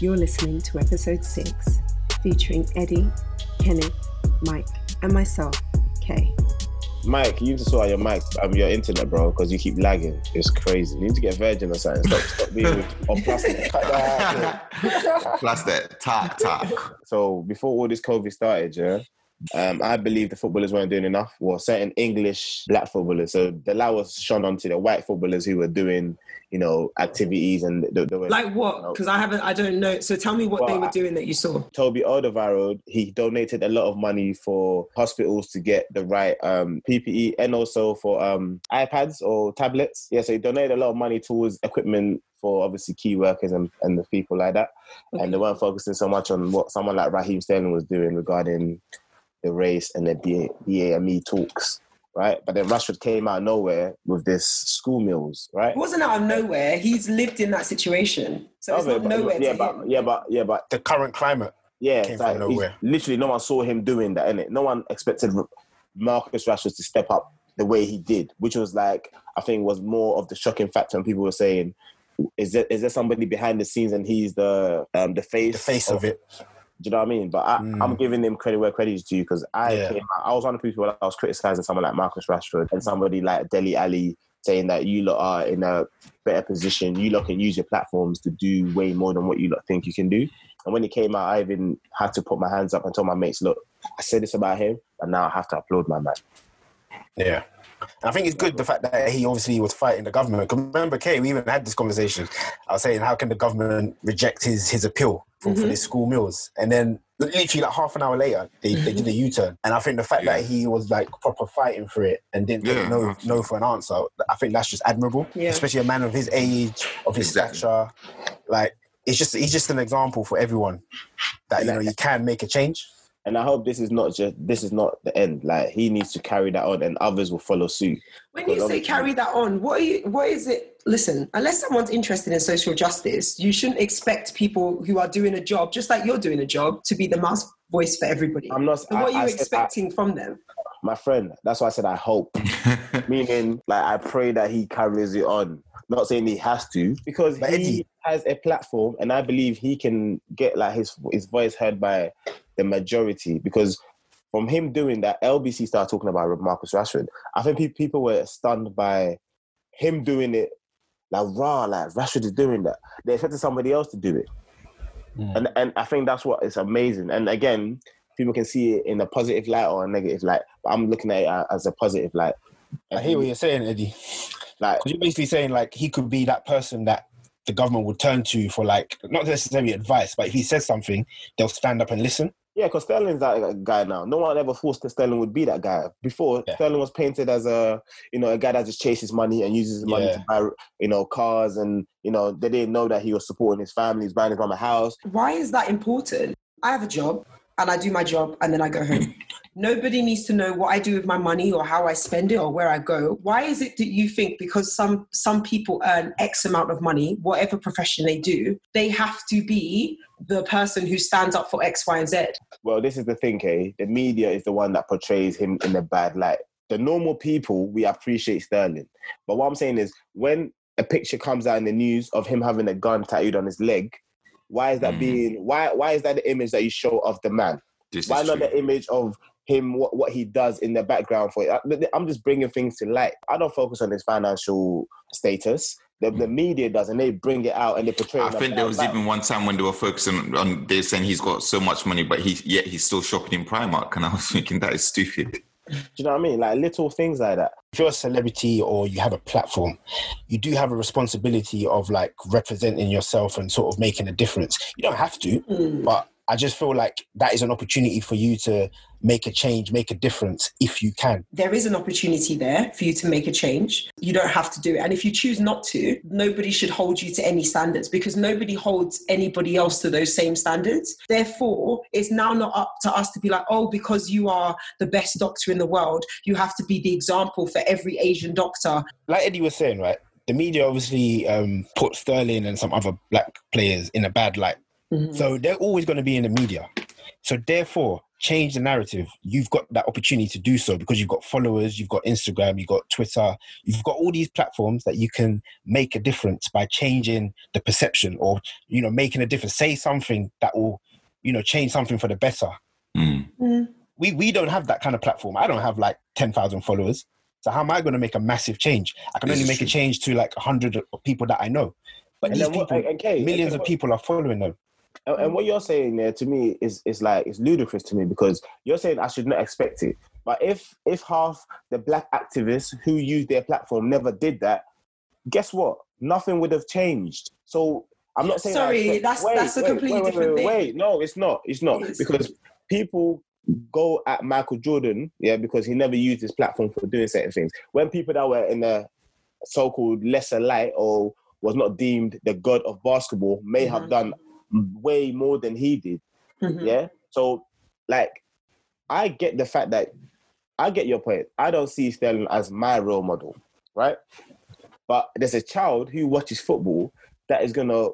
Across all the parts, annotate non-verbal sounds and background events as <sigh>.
You're listening to episode six, featuring Eddie, Kenneth, Mike, and myself, Kay. Mike, you need to sort out your mic, um, your internet, bro, because you keep lagging. It's crazy. You need to get Virgin or something. Stop, stop being <laughs> with or plus that. Cut that out. Plus that talk talk. So before all this COVID started, yeah, um, I believe the footballers weren't doing enough. Well, certain English black footballers. So the light was shone onto the white footballers who were doing, you know, activities and they, they were Like what? Because I haven't, I don't know. So tell me what they were doing that you saw. Toby Alderweireld, he donated a lot of money for hospitals to get the right um, PPE and also for um, iPads or tablets. Yeah, so he donated a lot of money towards equipment for obviously key workers and, and the people like that. And they weren't focusing so much on what someone like Raheem Sterling was doing regarding the race and the B- BAME E talks, right? But then Rashford came out of nowhere with this school meals, right? It wasn't out of nowhere. He's lived in that situation. So it's Okay, not but- nowhere yeah, to but, him. yeah, but yeah, but The current climate. Yeah, Came it's from like, nowhere. literally, no one saw him doing that, innit? No one expected Marcus Rashford to step up the way he did, which was like, I think, was more of the shocking factor. And people were saying, "Is there is there somebody behind the scenes and he's the um the face The face of it. Do you know what I mean? But I, Mm. I'm giving him credit where credit is due because I Yeah. came out, I was one of the people that I was criticizing someone like Marcus Rashford and somebody like Dele Alli saying that you lot are in a better position. You lot can use your platforms to do way more than what you lot think you can do. And when it came out, I even had to put my hands up and tell my mates, look, I said this about him, and now I have to applaud my man. Yeah. I think it's good the fact that he obviously was fighting the government. 'Cause remember, Kay, we even had this conversation. I was saying, how can the government reject his his appeal for, for mm-hmm. these school meals? And then literally like half an hour later, they, they did a mm-hmm. U turn. And I think the fact that he was like proper fighting for it and didn't Yeah, take no absolutely. no for an answer, I think that's just admirable. Yeah. Especially a man of his age, of his Exactly. stature. Like it's just he's just an example for everyone that you know you can make a change. And I hope this is not just this is not the end. Like he needs to carry that on, and others will follow suit. When you say carry that on, what are you, what is it? Listen, unless someone's interested in social justice, you shouldn't expect people who are doing a job, just like you're doing a job, to be the mass voice for everybody. I'm not. So what are you said I- expecting from them? my friend. That's why I said I hope. <laughs> Meaning, like I pray that he carries it on. Not saying he has to, because But he Eddie- has a platform, and I believe he can get like his his voice heard by the majority. Because from him doing that, LBC started talking about Marcus Rashford. I think people were stunned by him doing it. Like raw, like Rashford is doing that. They expected somebody else to do it, Mm. and and I think that's what is amazing. And again, people can see it in a positive light or a negative light. But I'm looking at it as a positive light. I hear what you're saying, Eddie. Like, you're basically saying like he could be that person that the government would turn to for like not necessarily advice, but if he says something, they'll stand up and listen. Yeah, because Sterling's that guy now. No one ever thought that Sterling would be that guy. Before, Yeah. Sterling was painted as a, you know, a guy that just chases money and uses his money Yeah. to buy, you know, cars. And, you know, they didn't know that he was supporting his family, he's buying his mum a house. Why is that important? I have a job and I do my job and then I go home. <laughs> Nobody needs to know what I do with my money or how I spend it or where I go. Why is it that you think because some some people earn X amount of money, whatever profession they do, they have to be the person who stands up for X, Y, and Z? Well, this is the thing, Kay. The media is the one that portrays him in a bad light. The normal people, we appreciate Sterling. But what I'm saying is, when a picture comes out in the news of him having a gun tattooed on his leg, why is that Mm. being? Why why is that the image that you show of the man? This Why not true. the image of him, what, what he does in the background for it? I'm just bringing things to light. I don't focus on his financial status. The, the media does, and they bring it out and they portray. I in think there was light. even one time when they were focusing on they're saying he's got so much money, but he yet he's still shopping in Primark, and I was thinking that is stupid. Do you know what I mean? Like little things like that. If you're a celebrity or you have a platform, you do have a responsibility of like representing yourself and sort of making a difference. You don't have to, Mm. but I just feel like that is an opportunity for you to make a change, make a difference if you can. There is an opportunity there for you to make a change. You don't have to do it. And if you choose not to, nobody should hold you to any standards because nobody holds anybody else to those same standards. Therefore, it's now not up to us to be like, oh, because you are the best doctor in the world, you have to be the example for every Asian doctor. Like Eddie was saying, right? The media obviously um, put Sterling and some other black players in a bad light. Mhm. So they're always going to be in the media. So therefore, change the narrative. You've got that opportunity to do so because you've got followers, you've got Instagram, you've got Twitter, you've got all these platforms that you can make a difference by changing the perception or you know making a difference. Say something that will you know change something for the better. Mm. We we don't have that kind of platform. I don't have like ten thousand followers. So how am I going to make a massive change? I can This only is make a change to like a hundred people that I know. But And these then what- people, and- and Kay, millions and of people are following them. And, and what you're saying there to me is is like it's ludicrous to me because you're saying I should not expect it. But if if half the black activists who use their platform never did that, guess what? Nothing would have changed. So I'm not saying Sorry, expect- that's- that's a completely wait, different wait, thing. Wait, no, it's not. It's not It because people go at Michael Jordan, yeah, because he never used his platform for doing certain things. When people that were in the so-called lesser light or was not deemed the god of basketball may have Mhm. done way more than he did. Mhm. Yeah. So, like, I get the fact that I get your point. I don't see Sterling as my role model, right? But there's a child who watches football that is gonna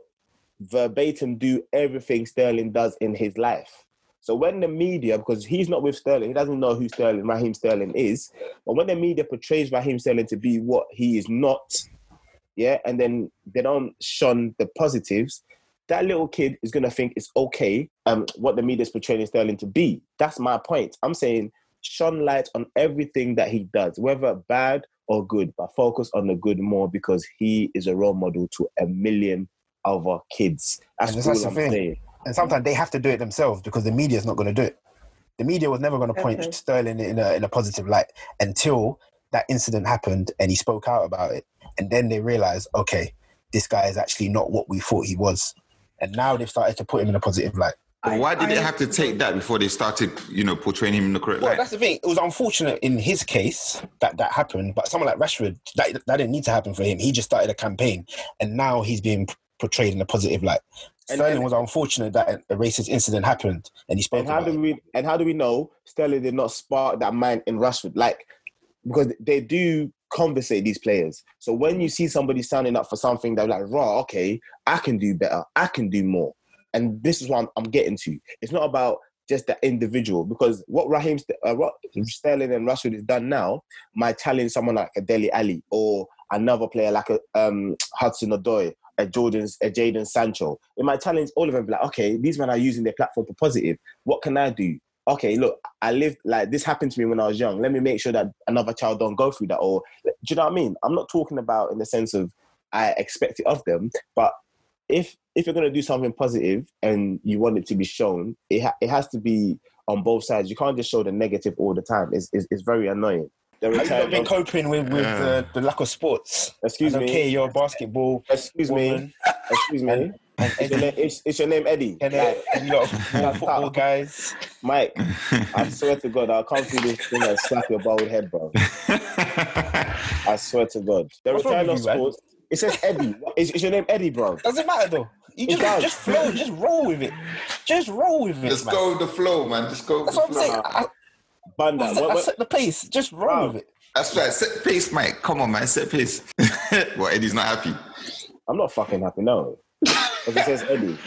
verbatim do everything Sterling does in his life. So when the media, because he's not with Sterling, he doesn't know who Sterling, Raheem Sterling is. But when the media portrays Raheem Sterling to be what he is not, yeah, and then they don't shun the positives, that little kid is gonna think it's okay um what the media is portraying Sterling to be. That's my point. I'm saying shine light on everything that he does, whether bad or good, but focus on the good more because he is a role model to a million other kids. That's And all that's the I'm thing. saying. And sometimes they have to do it themselves because the media is not going to do it. The media was never going to point Okay. Sterling in a, in a positive light until that incident happened and he spoke out about it. And then they realized, okay, this guy is actually not what we thought he was. And now they've started to put him in a positive light. But why did I- they have to take that before they started, you know, portraying him in the correct way? Well, light? that's the thing. It was unfortunate in his case that that happened, but someone like Rashford, that, that didn't need to happen for him. He just started a campaign, and now he's being portrayed in a positive light. And- Sterling and- was unfortunate that a racist incident happened, and he spoke And how about do it. we and how do we know Sterling did not spark that man in Rashford? Like because they do conversate these players. So when you see somebody signing up for something they're like, raw, okay, I can do better, I can do more. And this is what I'm, I'm getting to. It's not about just the individual because what Raheem, uh, what Sterling and Rashford has done now might challenge someone like a Dele Alli or another player like a um, Hudson Odoi, a Jordan's, a Jadon Sancho. It might challenge all of them. Be like, okay, these men are using their platform for positive. What can I do? Okay, look, I lived like this happened to me when I was young. Let me make sure that another child don't go through that. Or do you know what I mean? I'm not talking about in the sense of I expect it of them, but if if you're going to do something positive and you want it to be shown, it ha- it has to be on both sides. You can't just show the negative all the time. It's it's, it's very annoying. The How you been of- coping with, with Yeah. uh, the lack of sports? excuse me. Okay, you're a basketball Excuse me. Excuse me. <laughs> And- and It's your, name, it's, it's your name, Eddie. And Like, you lot of football, football guys. Mike, I <laughs> swear to God, I'll come through this thing and slap your bald head, bro. <laughs> I swear to God. The What's wrong return with of you, sports. It says Eddie. What- Is, is your name Eddie, bro? Doesn't matter though. You just just flow, just roll with it. Just roll with it. Just man. go with the flow, man. Just go with That's the what I'm flow. saying. I, Banda. I, What, I set the pace. Just roll Wow. with it. That's right. Set pace, Mike. Come on, man. Set pace. <laughs> well, Eddie's not happy. I'm not fucking happy, no. Because it says Eddie.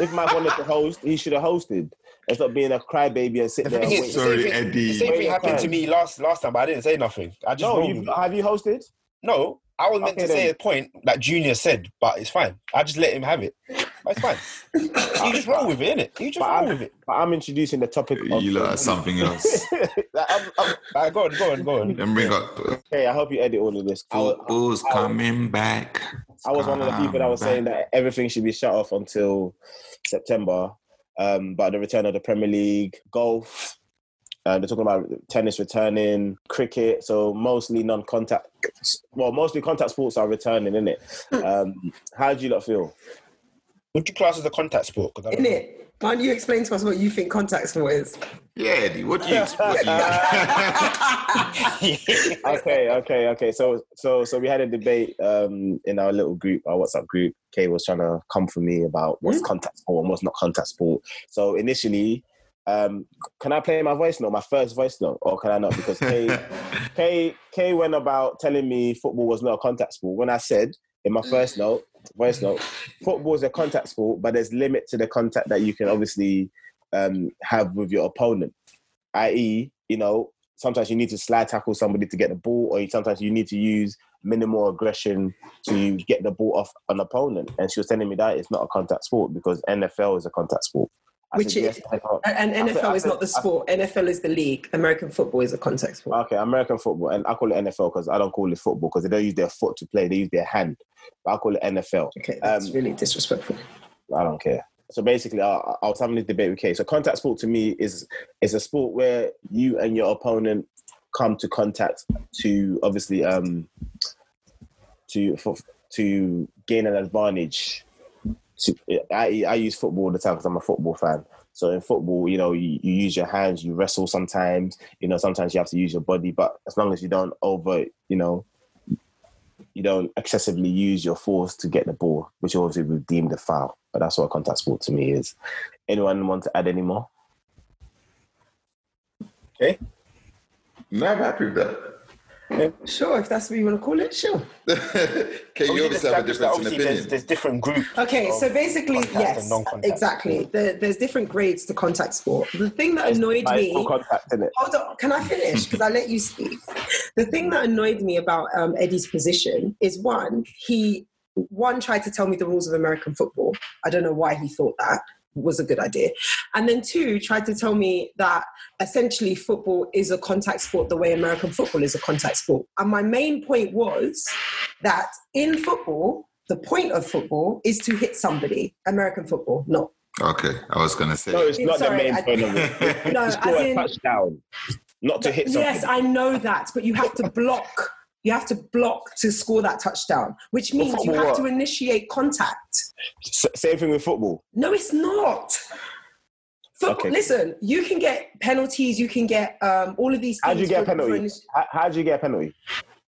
If Mike wanted to host, he should have hosted. Instead of being a crybaby and sit The there and is, wait. the same Sorry, thing- Eddie. The same thing your happened to me last last time, but I didn't say nothing. I just No, you have you hosted? No, I was meant Okay, to say then. a point that Junior said, but it's fine. I just let him have it. But it's fine. <laughs> you just roll with it, innit? You just But roll I'm, with it. but I'm introducing the topic of You lot are something <laughs> else. I'm- I'm- Alright, go on, go on, go on. Then bring up okay, I hope you edit all of this. I was, football's I- coming back. I was one of the people that was saying that everything should be shut off until September. Um, but the return of the Premier League, golf, uh, they're talking about tennis returning, cricket. So mostly non-contact. Well, mostly contact sports are returning, isn't it? Um, how do you lot feel? Would you class as a contact sport? I don't Isn't know. it? Can't you explain to us what you think contact sport is? Yeah, Eddie. What do you? What do you <laughs> <laughs> okay, okay, okay. So, so, so we had a debate um, in our little group, our WhatsApp group. Kay was trying to come for me about what's contact sport and what's not contact sport. So initially, um, can I play my voice note, my first voice note, or can I not? Because Kay, <laughs> Kay, Kay went about telling me football was not a contact sport. When I said in my first note, voice note, football is a contact sport, but there's limit to the contact that you can obviously um, have with your opponent. I.e., you know, sometimes you need to slide tackle somebody to get the ball, or you, sometimes you need to use minimal aggression to get the ball off an opponent. And she was telling me that it's not a contact sport because NFL is a contact sport. I Which said, is- yes. And I said- NFL is said- not the sport. NFL is the league. American football is a contact sport. Okay, American football, and I call it NFL because I don't call it football because they don't use their foot to play; they use their hand. But I call it NFL. Okay, that's Um, really disrespectful. I don't care. So basically, I, I was having this debate with Kay. So contact sport to me is is a sport where you and your opponent come to contact to obviously um to for, to gain an advantage. I I use football all the time because I'm a football fan. So in football, you know, you, you use your hands, you wrestle sometimes. You know, sometimes you have to use your body, but as long as you don't over, you know, you don't excessively use your force to get the ball, which obviously would deem the foul. But that's what contact sport to me is. Anyone want to add any more? No, I'm happy that. Sure, if that's what you want to call it, sure. <laughs> okay, you obviously have a difference in Obviously, there's, opinion. there's different groups. Okay, so basically, yes, exactly. There, there's different grades to contact sport. The thing that annoyed me. still contact in it. Hold on, can I finish? <laughs> Because I let you speak. The thing that annoyed me about um, Eddie's position is one, he one tried to tell me the rules of American football. I don't know why he thought that was a good idea. And then two, tried to tell me that essentially football is a contact sport the way American football is a contact sport. And my main point was that in football, the point of football is to hit somebody. American football, not. Okay, I was gonna say. No, it's not Sorry, the main I- point of it. <laughs> No, to score as a in- touchdown, not to hit something. Yes, I know that, but you have to block. You have to block to score that touchdown, which means you have what? to initiate contact. S- same thing with football. No, it's not. Football, Okay. Listen, you can get penalties. You can get um, all of these. How do you get a penalty? initi- How, how do you get a penalty?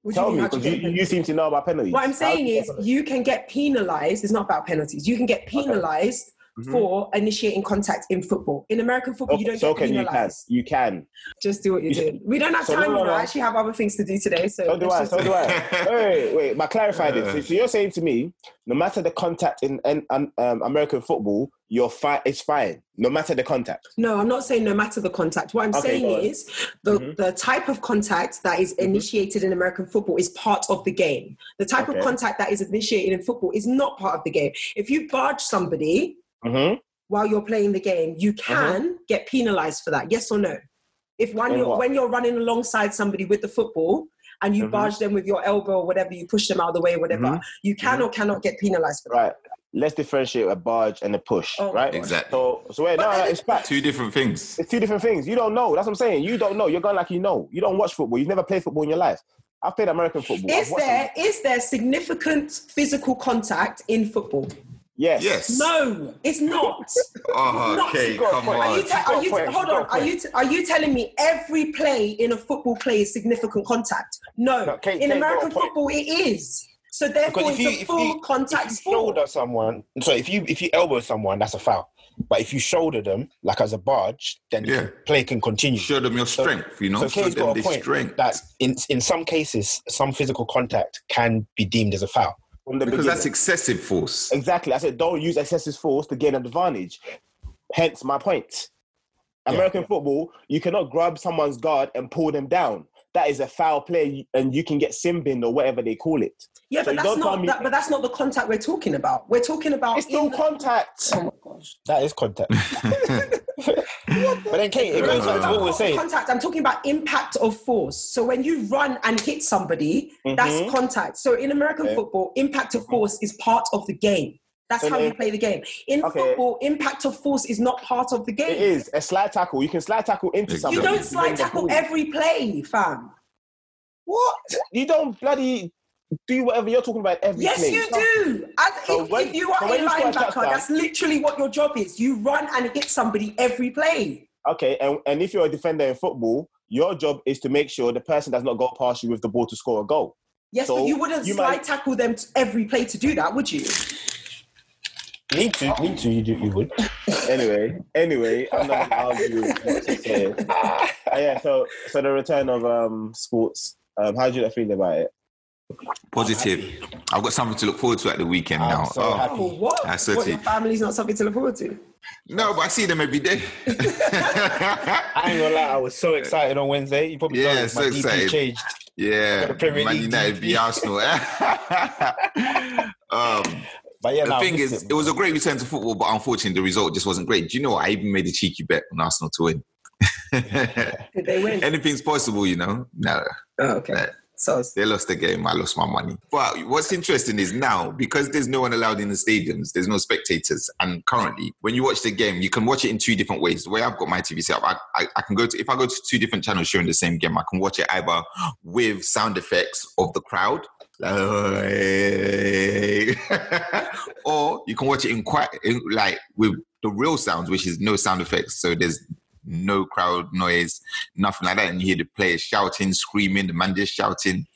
What you Tell mean, me, because you you, you, seem to know about penalties. What I'm saying you is, you can get penalized. It's not about penalties. You can get penalized Mhm. for initiating contact in football. In American football, you don't so get can you can you can. Just do what you're You- doing. We don't have So time. no, no, no. I actually have other things to do today. So, So do let's I. just- So do I. <laughs> wait, wait. But clarify this. So, so you're saying to me, no matter the contact in, in um, um, American football, you're fine. It's fine, no matter the contact. No, I'm not saying no matter the contact. What I'm Okay, saying is the, Mhm. the type of contact that is initiated in American football is part of the game. The type Okay. of contact that is initiated in football is not part of the game. If you barge somebody hmm while you're playing the game, you can get penalized for that. Yes or no? If when you're when you're running alongside somebody with the football and you Mhm. barge them with your elbow or whatever, you push them out of the way, whatever, Mhm. you can or cannot get penalized for that. Right. Let's differentiate a barge and a push. Oh, right. Exactly. So, so wait, But no, it's facts. Two different things. It's two different things. You don't know. That's what I'm saying. You don't know. You're going like you know. You don't watch football. You've never played football in your life. I've played American football. Is there is there significant physical contact in football? Yes. Yes. No, it's not. <laughs> Oh, Not- okay, you come point. Are you, on. te- are you point, te- hold on? Are you t- are you telling me every play in a football play is significant contact? No, No, Kate- in Kate American football it is. So therefore, Because if it's you a if full you, contact if you sport. shoulder someone, so if you if you elbow someone, that's a foul. But if you shoulder them like as a barge, then the play can continue. Show them your strength, you know. So Show Kate's them got the a point strength. that in in some cases, some physical contact can be deemed as a foul. From the because beginning. that's excessive force. Exactly. I said don't use excessive force to gain an advantage. Hence my point. American football, you cannot grab someone's guard and pull them down. That is a foul play, and you can get sin binned or whatever they call it. yeah, So but that's don't tell not me- that, but that's not the contact we're talking about. We're talking about It's still the- contact. Oh my gosh. That is contact. <laughs> but then, Kate, it goes back to what we're saying. contact. I'm talking about impact of force. So when you run and hit somebody, that's Mhm. contact. So in American Okay. football, impact of force is part of the game. That's So how you play the game. In Okay. football, impact of force is not part of the game. It is a slide tackle. You can slide tackle into You You don't slide tackle every play, fam. What? You don't bloody do whatever you're talking about every play. Yes, play. you do. As So if, when- if you are so a when you score a linebacker, that's literally what your job is. You run and hit somebody every play. Okay, and, and if you're a defender in football, your job is to make sure the person does not go past you with the ball to score a goal. Yes, So but you wouldn't you slide might- tackle them to every play to do that, would you? Need to, need to, you, do, you would. Anyway, anyway, I'm not gonna argue with what you're saying. Uh, yeah, so so the return of um sports. Um, how do you feel about it? Positive. I've got something to look forward to at the weekend I'm now. so Oh, happy. What? That's what your family's not something to look forward to? No, but I see them every day. <laughs> I ain't gonna lie, I was so excited on Wednesday. You probably Yeah, noticed so my DP excited. changed. yeah, The Premier Man League United DP. v Arsenal. <laughs> um, But yeah, the no, thing is, it was a great return to football, but unfortunately, the result just wasn't great. Do you know what? I even made a cheeky bet on Arsenal to win. <laughs> Did they win? Anything's possible, you know. No, Oh, okay. Yeah. So they lost the game. I lost my money. But what's interesting is now because there's no one allowed in the stadiums, there's no spectators, and currently when you watch the game, you can watch it in two different ways. The way I've got my TV set up, I, I, I can go to if I go to two different channels showing the same game, I can watch it either with sound effects of the crowd. <laughs> or you can watch it in quite in, like with the real sounds, which is no sound effects. So there's no crowd noise, nothing like that. And you hear the players shouting, screaming, the man just shouting.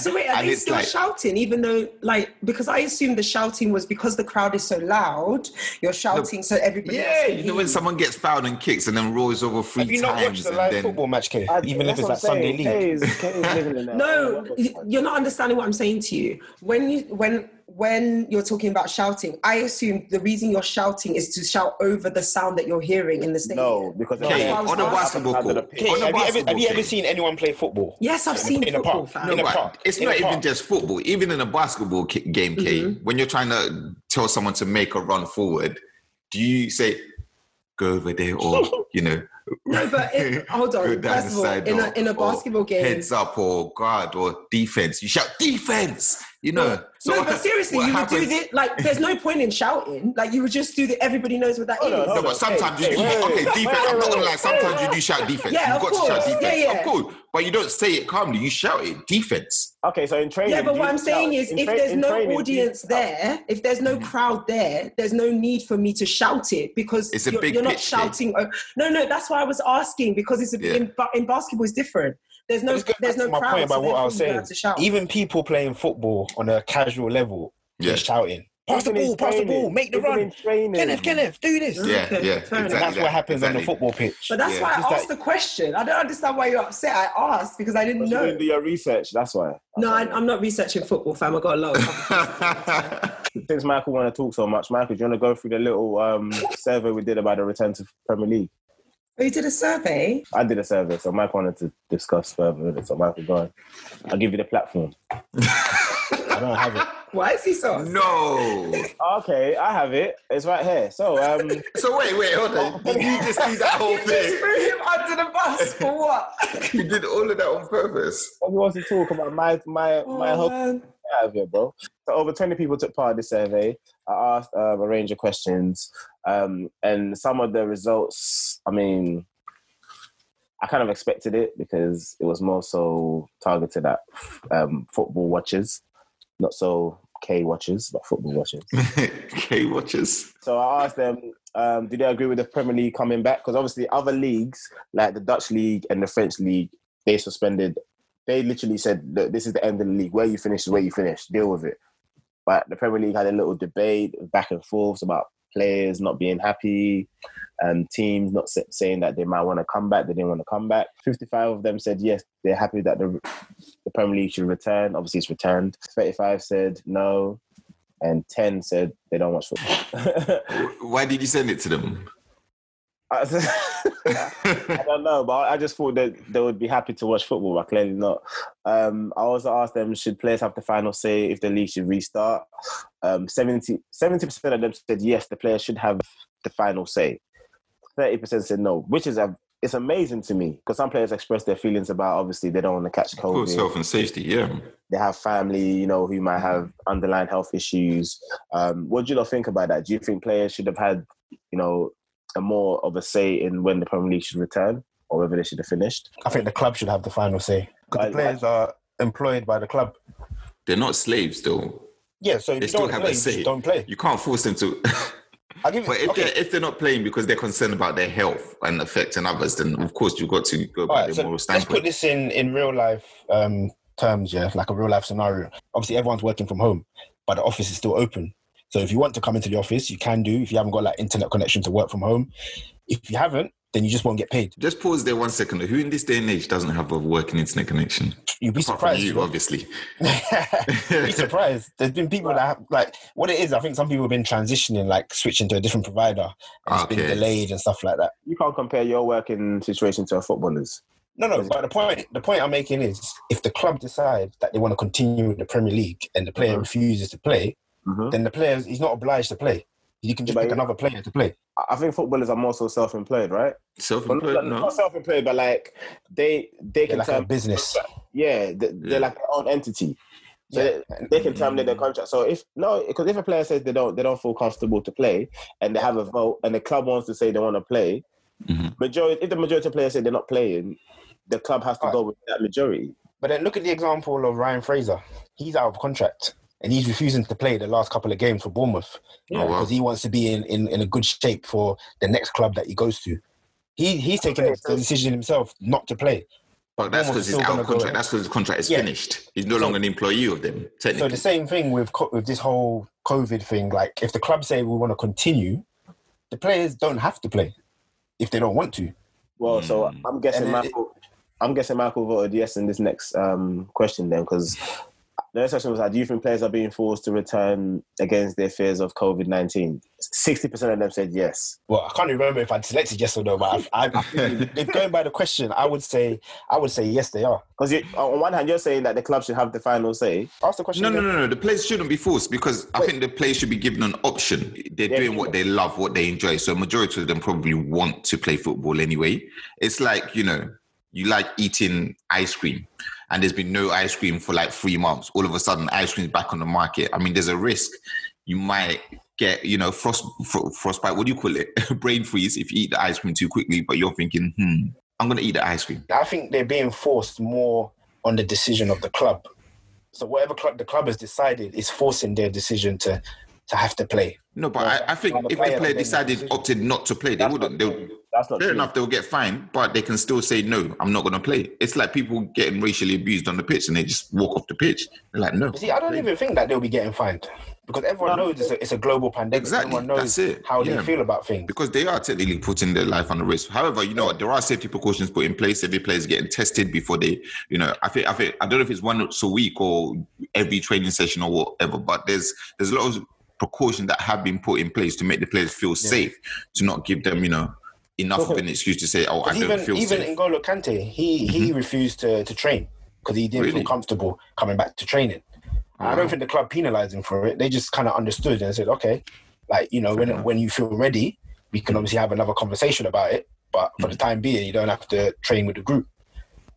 So wait, are <laughs> And they still like- shouting? Even though, like, because I assumed the shouting was because the crowd is so loud. You're shouting so everybody. Yeah, you know when someone gets fouled and kicks and then rolls over three Have you not times watched the live then football match, K? I- Even if it's what like I'm Sunday league. Kay is- Kay is living in <laughs> that. No, you're not understanding what I'm saying to you. When you when when you're talking about shouting, I assume the reason you're shouting is to shout over the sound that you're hearing in the stadium. No, because That's Okay, why I was on a basketball court. pitch. On a have, you ever, have you ever seen anyone play football? Yes, I've In a- seen in a park. fam. No, in park. it's In not even park. just football. Even in a basketball game, Kay, Mm-hmm. when you're trying to tell someone to make a run forward, do you say, go over there or, <laughs> you know, No, but it, <laughs> hold on. First of all, in a in a basketball game, heads up or guard or defense, you shout defense, you know. So no, but seriously, what you would do happens- this. Like, there's no point in shouting. Like, you would just do that. Everybody knows what that is. Hold on, No, hold but sometimes Hey, you do. hey, okay, wait, defense. wait, I'm not gonna lie. Sometimes you do shout defense. Yeah, You've of got to shout course. defense. Yeah, yeah. Of course, but you don't say it calmly. You shout it defense. Okay, so in training. Yeah, but what I'm saying shout? is, if tra- there's no training, do you audience there, if there's no mm-hmm. crowd there, there's no need for me to shout it because It's a you're, big you're not shouting. oh, no, no, that's why I was asking because it's a, Yeah. in, in basketball is different. There's no, Let's there's no my crowd. point about so what I was saying. don't have to shout. Even people playing football on a casual level, Yeah. they're shouting. Pass the ball, pass the ball, make the run. Kenneth, Kenneth, do this. Yeah, yeah, exactly. That's what happens on the football pitch. but that's Yeah. why I Just asked like- the question. I don't understand why you're upset. I asked because I didn't Because you know. didn't do your research. That's why. No, I, I'm not researching football, fam. I got a lot of. <laughs> Since Michael want to talk so much, Michael, do you want to go through the little um, <laughs> survey we did about the return to Premier League? Oh, you did a survey? I did a survey, so Mike wanted to discuss further with it. So Michael, go on. I'll give you the platform. <laughs> I don't have it. Why is he so? no. Okay, I have it. It's right here. So, um, <laughs> So wait, wait, hold on. Did you just do that whole <laughs> You just thing? threw him under the bus for what? You did all of that on purpose. who wants to talk about my my my Oh, whole man. out of here, bro. So over 20 people took part in the survey. I asked um, a range of questions, um, and some of the results, I mean, I kind of expected it because it was more so targeted at um, football watchers, not so K watchers, but football watchers. <laughs> K watchers. So I asked them, um, do they agree with the Premier League coming back? Because obviously other leagues, like the Dutch league and the French league, they suspended. They literally said, look, this is the end of the league. Where you finish is where you finish. Deal with it. But the Premier League had a little debate back and forth about players not being happy and teams not saying that they might want to come back. They didn't want to come back. 55 of them said yes, they're happy that the, the Premier League should return. Obviously, it's returned. 35 said no. And 10 said they don't watch football. <laughs> Why did you send it to them? <laughs> <laughs> I don't know, but I just thought that they would be happy to watch football, but clearly not. Um, I also asked them, should players have the final say if the league should restart? Um, 70, percent of them said yes, the players should have the final say. 30% said no, which is a, it's amazing to me because some players express their feelings about obviously they don't want to catch Of course, COVID. health and safety. Yeah. They have family, you know, who might have underlying health issues. Um, what do you think about that? Do you think players should have had, you know, a more of a say in when the Premier League should return or whether they should have finished? I think the club should have the final say because the players are employed by the club. They're not slaves, though. Yeah, so if They you still don't have play, a say. don't play. You can't force them to. <laughs> I'll give but if Okay. they're if they're not playing because they're concerned about their health and affecting others, then of course you've got to go All by right, the so moral let's put this in in real life um, terms, yeah, like a real life scenario. Obviously, everyone's working from home, but the office is still open. So if you want to come into the office, you can do. If you haven't got like internet connection to work from home, if you haven't, then you just won't get paid. Just pause there one second. Who in this day and age doesn't have a working internet connection? You'd be Apart from surprised. you, bro. obviously. <laughs> be surprised. There's been people that have like what it is. I think some people have been transitioning, like switching to a different provider. And It's been delayed and stuff like that. You can't compare your working situation to a footballer's. No, no. But the point, the point I'm making is, if the club decide that they want to continue with the Premier League and the player Mhm. refuses to play, Mhm. then the player he's not obliged to play. You can just But pick yeah. another player to play. I- I think footballers are more so self-employed, right? Self-employed, not, no. not self-employed, but like they they They're can like a business. yeah, they, they're Yeah. like their own entity. So Yeah. they, they can terminate their contract. So if no, because if a player says they don't they don't feel comfortable to play, and they have a vote, and the club wants to say they want to play, Mhm. majority if the majority of players say they're not playing, the club has to Right. go with that majority. But then look at the example of Ryan Fraser. He's out of contract and he's refusing to play the last couple of games for Bournemouth Oh, wow. because he wants to be in, in, in a good shape for the next club that he goes to. He he's taking Okay, the decision himself not to play. But that's because is he's still out gonna of go contract. That's because his contract is Yeah. finished. He's no So- longer an employee of them, So the same thing with co- with this whole COVID thing. Like if the club say we want to continue, the players don't have to play if they don't want to. Well, so Mm. I'm guessing And it- Michael. I'm guessing Michael voted yes in this next um, question then, because the next question was like, do you think players are being forced to return against their fears of COVID nineteen? Sixty percent of them said yes. Well, I can't remember if I'd selected yes or no, but I, I, if <laughs> going by the question, I would say I would say yes, they are. Because on one hand, you're saying that the club should have the final say. Ask the question. No, no, again. no, no. The players shouldn't be forced because I think the players should be given an option. They're Yeah, doing sure. what they love, what they enjoy. So a majority of them probably want to play football anyway. It's like, you know, you like eating ice cream and there's been no ice cream for like three months. All of a sudden, ice cream's back on the market. I mean, there's a risk you might get, you know, frost, fro- frostbite. What do you call it? <laughs> Brain freeze if you eat the ice cream too quickly, but you're thinking, hmm, I'm going to eat the ice cream. I think they're being forced more on the decision of the club. So whatever club the club has decided is forcing their decision to to have to play. No, but I, I think if the player decided, opted not to play, they That's wouldn't. true. That's not Fair true. enough, they'll get fined, but they can still say no. I'm not going to play. It's like people getting racially abused on the pitch and they just walk off the pitch. They're like, no. See, I don't even think that they'll be getting fined because everyone No. knows it's a, it's a global pandemic. Exactly, Everyone knows that's it. how Yeah. they feel about things. because they are technically putting their life on the risk. However, you know what? There are safety precautions put in place. Every player is getting tested before they, you know, I think, I think, I don't know if it's once a week or every training session or whatever, but there's there's a lot of precautions that have been put in place to make the players feel safe, to not give them, you know, enough of <laughs> an excuse to say, oh, I But don't even feel even safe. Mm-hmm. N'Golo Kante, he he refused to, to train because he didn't Really? feel comfortable coming back to training. And I don't think the club penalised him for it. They just kind of understood and said, okay, like you know, when enough. when you feel ready, we can obviously have another conversation about it. But for the time being, you don't have to train with the group.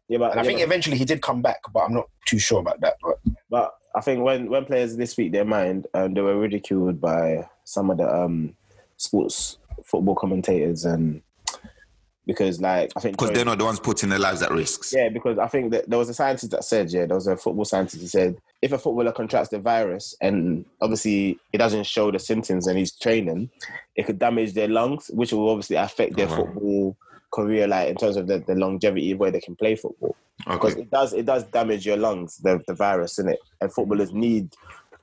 Yeah, but And I yeah, think but- eventually he did come back, but I'm not too sure about that. But But I think when when players did speak their mind, um, they were ridiculed by some of the um, sports football commentators, and because like I think Because they're not the ones putting their lives at risk. yeah, because I think that there was a scientist that said yeah, there was a football scientist who said if a footballer contracts the virus and obviously it doesn't show the symptoms and he's training, it could damage their lungs, which will obviously affect their Oh, wow. football career, like in terms of the, the longevity of where they can play football because it does it does damage your lungs the the virus in it and footballers need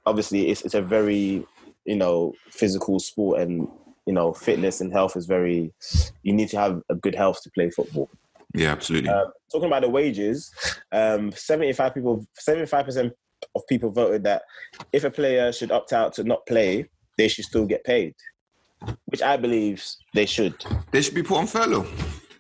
obviously it's, it's a very you know physical sport and you know fitness and health is very you need to have a good health to play football Yeah, absolutely. um, talking about the wages um 75 people 75 percent of people voted that if a player should opt out to not play they should still get paid which i believe they should they should be put on furlough.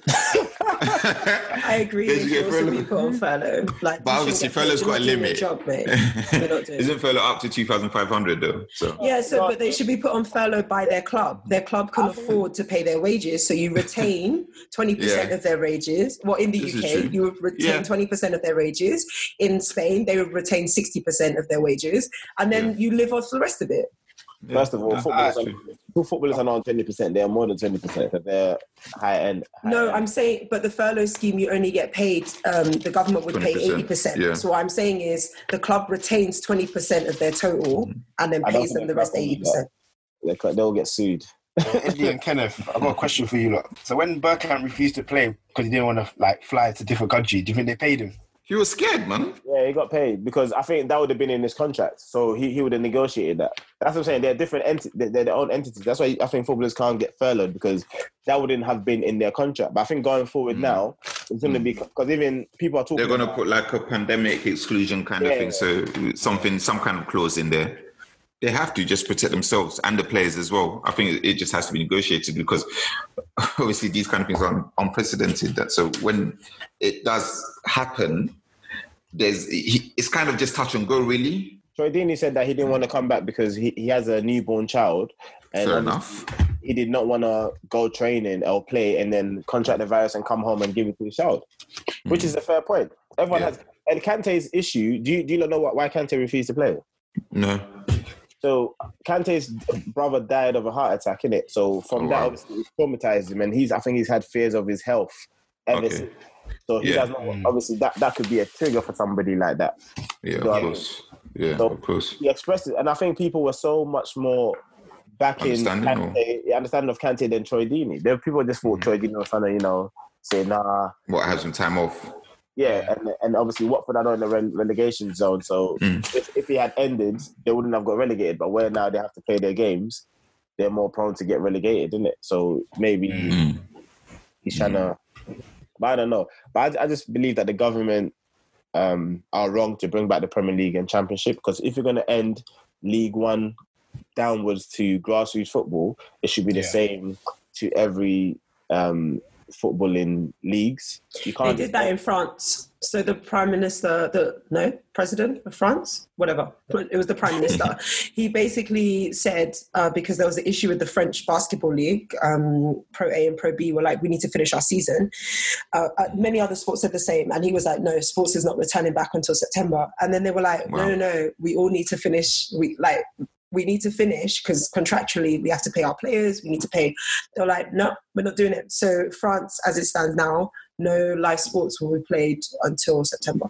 <laughs> <laughs> I agree. They They should should get also furlough. be put on furlough. Like, But obviously shouldn't get paid. got a not limit. Job, mate. You're not doing. Isn't furlough up to 2,500 though? So Yeah, so but they should be put on furlough by their club. Their club can afford to pay their wages, so you retain <laughs> twenty percent Yeah. of their wages. Well, in the This UK, you would retain Yeah. twenty percent of their wages. In Spain, they would retain sixty percent of their wages, and then you live off the rest of it. First of all, Ah, footballers, are, footballers are not on twenty percent. They are more than twenty percent because they're high end. high No, end. I'm saying, but the furlough scheme, you only get paid. Um, the government would pay 20%, eighty percent. yeah. So what I'm saying is, the club retains twenty percent of their total, and then pays them the the rest eighty percent. They co- they'll get sued. Eddie and Kenneth, I've got a question for you lot. So when Bergkamp refused to play because he didn't want to like fly to a different country, do you think they paid him? He was scared, man. Yeah, he got paid because I think that would have been in his contract. So he, he would have negotiated that. That's what I'm saying. They're different entities. They're, they're their own entities. That's why I think footballers can't get furloughed because that wouldn't have been in their contract. But I think going forward mm. now, it's going to be mm. because even people are talking. They're going to put like a pandemic exclusion kind of Yeah. thing. So something, some kind of clause in there. They have to just protect themselves and the players as well. I think it just has to be negotiated because <laughs> obviously these kind of things are unprecedented. That so when it does happen, there's it's kind of just touch and go, really. Troy Deeney said that he didn't want to come back because he, he has a newborn child. And Fair enough. He did not want to go training or play and then contract the virus and come home and give it to his child, which hmm. is a fair point. Everyone Yeah. has. And Kante's issue, do you, do you not know what, why Kante refused to play? No. So Kante's brother died of a heart attack, innit? So from Oh, that, wow. obviously, it traumatized him, and he's I think he's had fears of his health ever Okay. since. So he Yeah. does not. Mm. Obviously, that that could be a trigger for somebody like that. Yeah, So, of course. Yeah, So- of course. He expressed it, and I think people were so much more back in Understanding, or- Kante, understanding of Kante than Troy Deeney. There, were people just thought mm. Troy Deeney was trying to, you know, say nah. What have some time off? Yeah, and and obviously Watford are not in the rele- relegation zone, so Mm. if, if he had ended, they wouldn't have got relegated. But where now they have to play their games, they're more prone to get relegated, isn't it? So maybe Mm. he's trying to. But I don't know. But I, I just believe that the government um, are wrong to bring back the Premier League and Championship because if you're going to end League One downwards to grassroots football, it should be the Yeah. same to every um, footballing leagues. You They can't did that in France. So the prime minister, the no president of France, whatever, it was the prime minister. <laughs> he basically said uh, because there was an issue with the French basketball league, um, Pro A and Pro B were like, we need to finish our season. Uh, uh, many other sports said the same, and he was like, no, sports is not returning back until September. And then they were like, Wow. no, no, no, we all need to finish. We like. We need to finish because contractually we have to pay our players. We need to pay. They're like, no, we're not doing it. So France, as it stands now, no live sports will be played until September.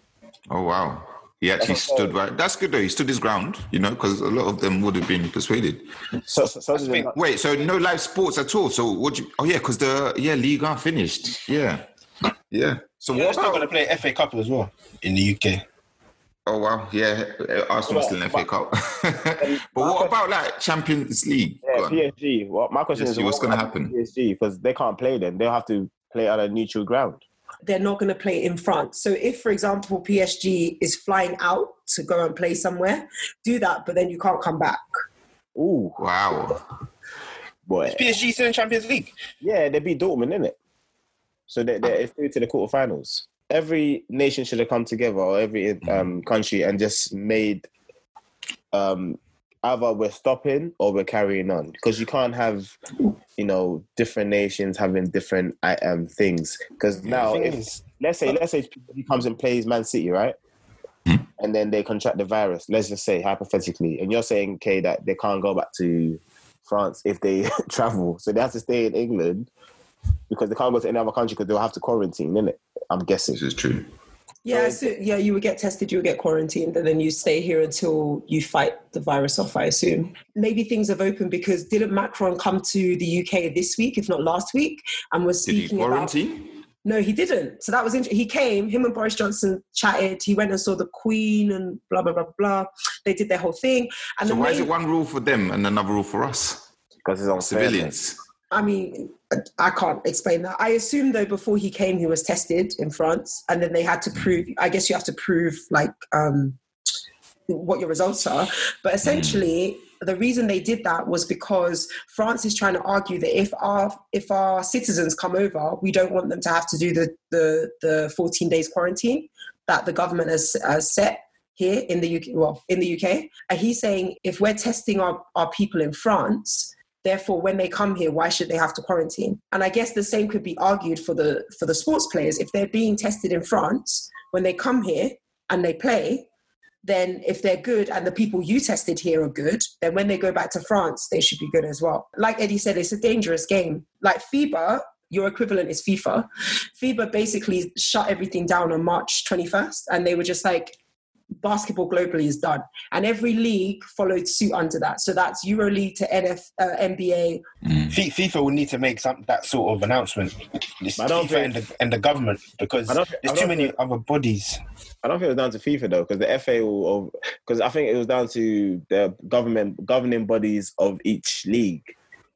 Oh wow. He actually That's stood right. That's good though. He stood his ground, you know, because a lot of them would have been persuaded. So, so, so does it- Wait, so no live sports at all. So what? You, oh yeah, because the yeah league are finished. Yeah, yeah. So They're what still going to play FA Cup as well in the UK. Oh wow, yeah. Arsenal still in FA Cup. <laughs> but what about like Champions League? Yeah. PSG. Well, my question PSG, is, what's what gonna happen? PSG because they can't play then. They'll have to play on a neutral ground. They're not going to play in France. So if, for example, PSG is flying out to go and play somewhere, do that, but then you can't come back. Ooh, Wow. boy. PSG still in Champions League. Yeah, they beat Dortmund, innit? So they're, they're through to the quarterfinals. Every nation should have come together, or every um, country, and just made um, either we're stopping or we're carrying on because you can't have, you know, different nations having different um, things. Because now, if, is- let's say, let's say he comes and plays Man City, right? And then they contract the virus. Let's just say hypothetically, and you're saying, Kay, that they can't go back to France if they <laughs> travel, so they have to stay in England because they can't go to any other country because they'll have to quarantine, innit? I'm guessing. This is true. Yeah, so, yeah, you would get tested, you would get quarantined, and then you stay here until you fight the virus off, I assume. Maybe things have opened because didn't Macron come to the UK this week, if not last week, and was Did he speaking about. quarantine? No, he didn't. So that was interesting. He came, him and Boris Johnson chatted. He went and saw the Queen and blah, blah, blah, blah. They did their whole thing. And So the why is it one rule for them and another rule for us, Because it's on civilians? I mean, I can't explain that. I assume though before he came, he was tested in France, and then they had to prove. I guess you have to prove like um, what your results are. But essentially, the reason they did that was because France is trying to argue that if our if our citizens come over, we don't want them to have to do the the, the 14 days quarantine that the government has, has set here in the UK. Well, in the UK, and he's saying if we're testing our, our people in France therefore when they come here why should they have to quarantine? And i guess the same could be argued for the for the sports players. If they're being tested in france when they come here and they play then if they're good and the people you tested here are good then when they go back to france they should be good as well. Like eddie said it's a dangerous game. Like fiba your equivalent is fifa. Fiba basically shut everything down on march 21st and they were just like basketball globally is done, and every league followed suit under that. So that's EuroLeague to NF, uh, NBA. Fi- FIFA will need to make some that sort of announcement. It's I don't FIFA think- and the, and the government because I don't- there's I too don't many think- other bodies. I don't think it was down to FIFA though, because the FA will, because I think it was down to the government governing bodies of each league.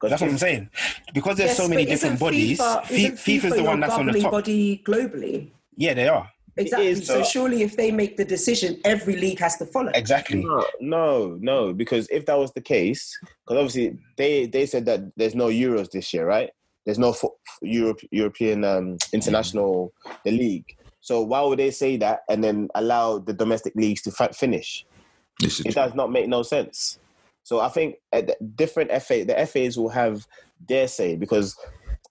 That's what I'm saying. Because there's Yes, so many different isn't bodies. FIFA, Fi- isn't FIFA's FIFA the one that's on the governing top. body globally. Yeah, they are. Exactly. is, so though. surely, if they make the decision, every league has to follow. Exactly. No, no, no, because if that was the case, because obviously they they said that there's no Euros this year, right? There's no fo- Europe, European um, international the league. So why would they say that and then allow the domestic leagues to fi- finish? This is It true. does not make no sense. So I think uh, the different FA, the FAs will have their say because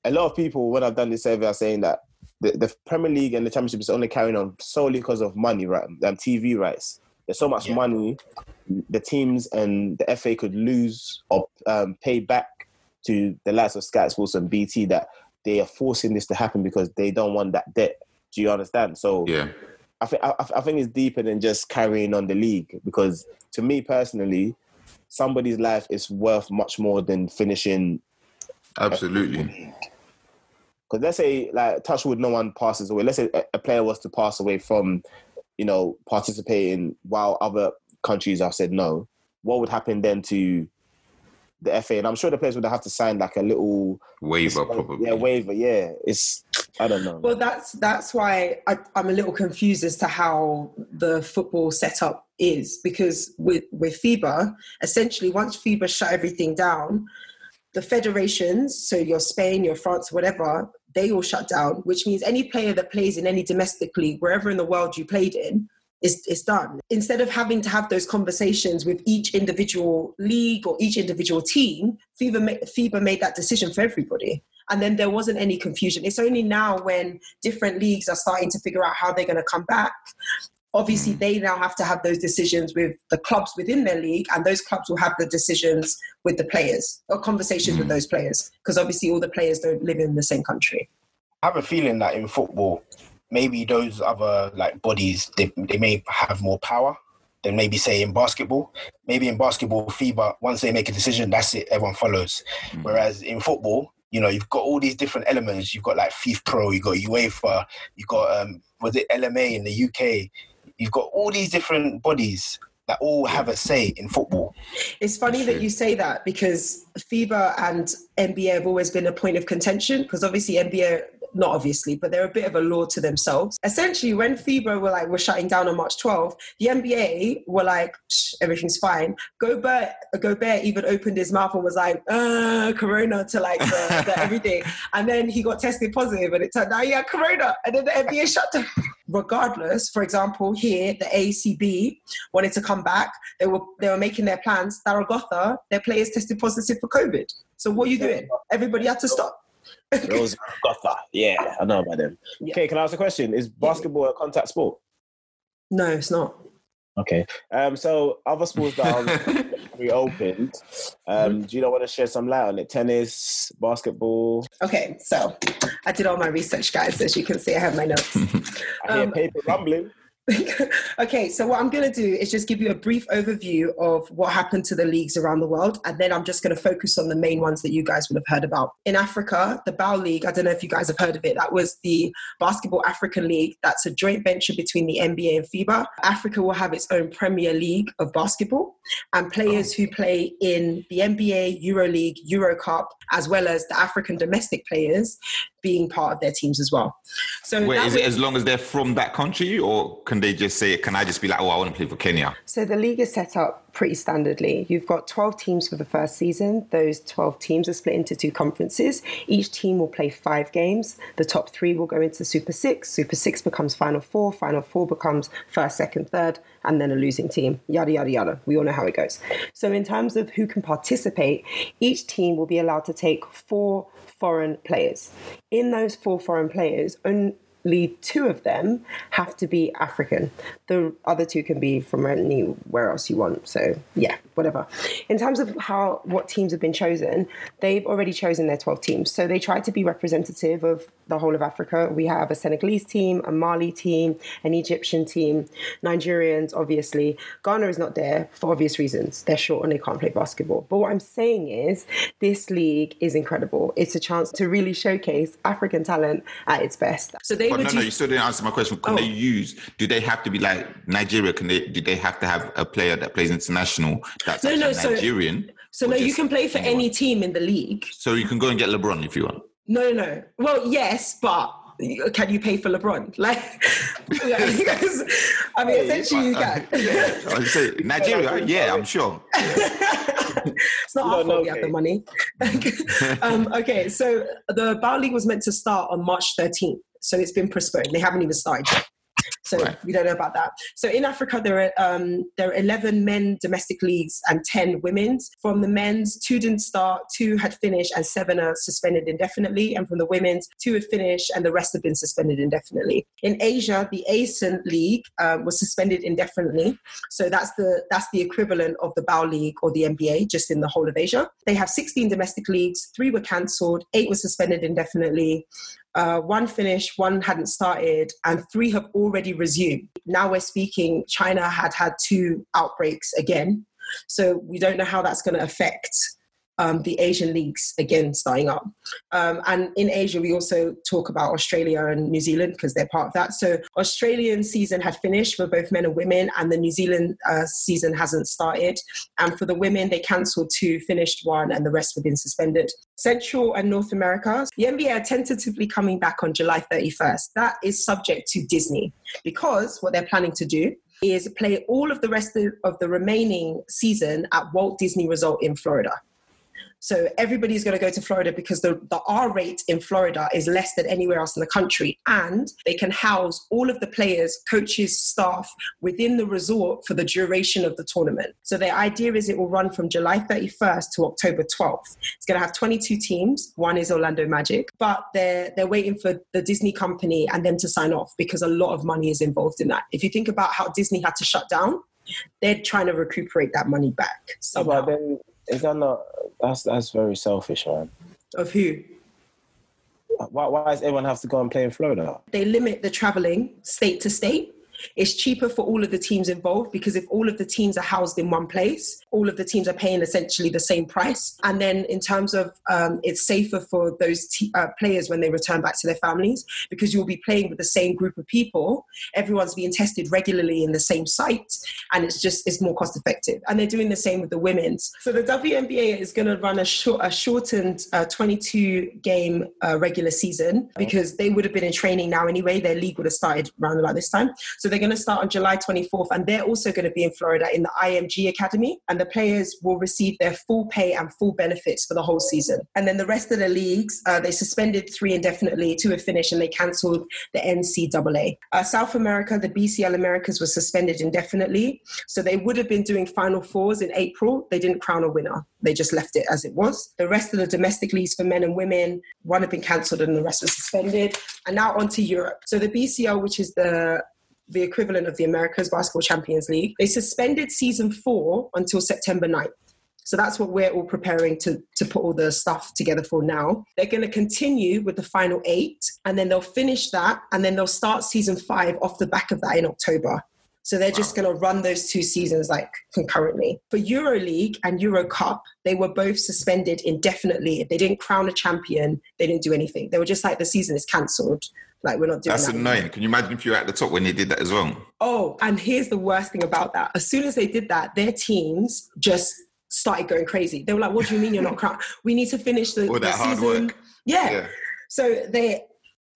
a lot of people, when I've done this survey, are saying that the, the Premier League and the Championship is only carrying on solely because of money, right? Um, TV rights. There's so much Yeah. money, the teams and the FA could lose or um, pay back to the likes of Sky Sports and BT that they are forcing this to happen because they don't want that debt. Do you understand? So Yeah. I think I, I think it's deeper than just carrying on the league because to me personally, somebody's life is worth much more than finishing. Absolutely. Because let's say like touch Touchwood, no one passes away. Let's say a, a player was to pass away from, you know, participating while other countries have said no. What would happen then to the FA? And I'm sure the players would have to sign like a little Waiver, probably. yeah waiver. Yeah, it's I don't know. Well, that's that's why I, I'm a little confused as to how the football setup is because with with FIBA, essentially once FIBA shut everything down, the federations, so your Spain, your France, whatever, they all shut down, which means any player that plays in any domestic league, wherever in the world you played in, is, is done. Instead of having to have those conversations with each individual league or each individual team, FIBA, ma- FIBA made that decision for everybody. And then there wasn't any confusion. It's only now when different leagues are starting to figure out how they're going to come back. Obviously, they now have to have those decisions with the clubs within their league, and those clubs will have the decisions with the players or conversations with those players, because obviously all the players don't live in the same country. I have a feeling that in football, maybe those other like bodies they, they may have more power than maybe say in basketball. Maybe in basketball, FIBA once they make a decision, that's it, everyone follows. Whereas in football, you know, you've got all these different elements. You've got like FIFPro, you've got UEFA, you've got um, was it LMA in the UK? You've got all these different bodies that all have a say in football. It's funny that you say that because FIBA and NBA have always been a point of contention because obviously NBA, not obviously, but they're a bit of a law to themselves. Essentially, when FIBA were like, we're shutting down on March 12th, the NBA were like, Shh, everything's fine. Gobert, Gobert even opened his mouth and was like, uh, Corona to like the, the everything. <laughs> And then he got tested positive and it turned out, yeah, Corona. And then the NBA shut down. Regardless, for example, here, the ACB wanted to come back. They were they were making their plans. Zaragoza, their players tested positive for COVID. So what are you doing? Everybody had to stop. Those Gotha. Yeah, I know about them. Yeah. Okay, can I ask a question? Is basketball a contact sport? No, it's not. Okay. Um, so other sports that are <laughs> reopened, um, do you not want to share some light on it? Tennis, basketball. Okay, so I did all my research, guys. As you can see, I have my notes. <laughs> I hear Um, paper rumbling. <laughs> okay, so what I'm going to do is just give you a brief overview of what happened to the leagues around the world, and then I'm just going to focus on the main ones that you guys would have heard about. In Africa, the BAL League, I don't know if you guys have heard of it, that was the Basketball African League. That's a joint venture between the NBA and FIBA. Africa will have its own Premier League of basketball, and players who play in the NBA, EuroLeague, Euro Cup, as well as the African domestic players being part of their teams as well. So Wait, that is way- it as long as they're from that country, or can they just say, can I just be like, oh, I want to play for Kenya? So the league is set up pretty standardly. You've got 12 teams for the first season. Those 12 teams are split into two conferences. Each team will play five games. The top three will go into Super Six. Super Six becomes Final Four. Final Four becomes first, second, third, and then a losing team. Yada, yada, yada. We all know how it goes. So, in terms of who can participate, each team will be allowed to take four foreign players. In those four foreign players, only two of them have to be African. The other two can be from anywhere else you want. So, yeah, whatever. In terms of how what teams have been chosen, they've already chosen their 12 teams. So they try to be representative of the whole of Africa. We have a Senegalese team, a Mali team, an Egyptian team, Nigerians, obviously. Ghana is not there for obvious reasons. They're short and they can't play basketball. But what I'm saying is, this league is incredible. It's a chance to really showcase African talent at its best. So they But would no, do- no, you still didn't answer my question. Can Oh. they use? Do they have to be like Nigeria? Can they? Do they have to have a player that plays international that's No, no, so- Nigerian? so or no, you can play for anyone? any team in the league. So you can go and get LeBron if you want. No, no, no. Well, yes, but can you pay for LeBron? <laughs> Like, yeah, <laughs> because, I mean, essentially you can. <laughs> yeah, I say Nigeria. Yeah, I'm sure. it's not You our don't fault we have the money. um, okay, so the BAL League was meant to start on March 13th. So it's been postponed. They haven't even started yet. So Right. we don't know about that. So in Africa, there are um, there are 11 men domestic leagues and 10 women's. From the men's, two didn't start, two had finished, and seven are suspended indefinitely. And from the women's, two had finished, and the rest have been suspended indefinitely. In Asia, the ASEAN League um, was suspended indefinitely. So that's the that's the equivalent of the BAL League or the NBA, just in the whole of Asia. They have 16 domestic leagues. Three were cancelled. Eight were suspended indefinitely. Uh, one finished, one hadn't started, and three have already resumed. Now we're speaking. China had had two outbreaks again, so we don't know how that's going to affect um, the Asian leagues again starting up. Um, and in Asia, we also talk about Australia and New Zealand because they're part of that. So Australian season had finished for both men and women, and the New Zealand uh, season hasn't started. And for the women, they cancelled two, finished one, and the rest have been suspended. Central and North America, the NBA are tentatively coming back on July 31st. That is subject to Disney because what they're planning to do is play all of the rest of, of the remaining season at Walt Disney Resort in Florida. So everybody's going to go to Florida because the, the R rate in Florida is less than anywhere else in the country. And they can house all of the players, coaches, staff within the resort for the duration of the tournament. So the idea is it will run from July 31st to October 12th. It's going to have 22 teams. One is Orlando Magic, but they're, they're waiting for the Disney company and them to sign off because a lot of money is involved in that. If you think about how Disney had to shut down, they're trying to recuperate that money back. Yeah, but then is that not? That's that's very selfish, man. of who? Why, why does everyone have to go and play in Florida? they limit the traveling state to state. It's cheaper for all of the teams involved because if all of the teams are housed in one place, all of the teams are paying essentially the same price. And then, in terms of um, it's safer for those uh, players when they return back to their families because you'll be playing with the same group of people. Everyone's being tested regularly in the same site, and it's just it's more cost effective. And they're doing the same with the women's. So the WNBA is going to run a, short, a shortened uh, 22 game uh, regular season because they would have been in training now anyway. Their league would have started around about this time. So they're going to start on July 24th, and they're also going to be in Florida in the IMG Academy. And the players will receive their full pay and full benefits for the whole season. And then the rest of the leagues, uh, they suspended three indefinitely, two have finished, and they cancelled the NCAA. Uh, South America, the BCL Americas was suspended indefinitely. So they would have been doing Final Fours in April. They didn't crown a winner. They just left it as it was. The rest of the domestic leagues for men and women, one had been cancelled and the rest was suspended. And now on to Europe. So the BCL, which is the the equivalent of the Americas Basketball Champions League, they suspended season four until September 9th. So that's what we're all preparing to, to put all the stuff together for now. They're going to continue with the final eight, and then they'll finish that, and then they'll start season five off the back of that in October. So they're just going to run those two seasons like concurrently. For EuroLeague and Euro Cup, they were both suspended indefinitely. If they didn't crown a champion, they didn't do anything. They were just like the season is cancelled. Like we're not doing that. That's that. annoying. Can you imagine if you were at the top when they did that as well? Oh, and here's the worst thing about that. As soon as they did that, their teams just started going crazy. They were like, "What do you mean you're not <laughs> crowned? We need to finish the, the season." work. Yeah. Yeah. So they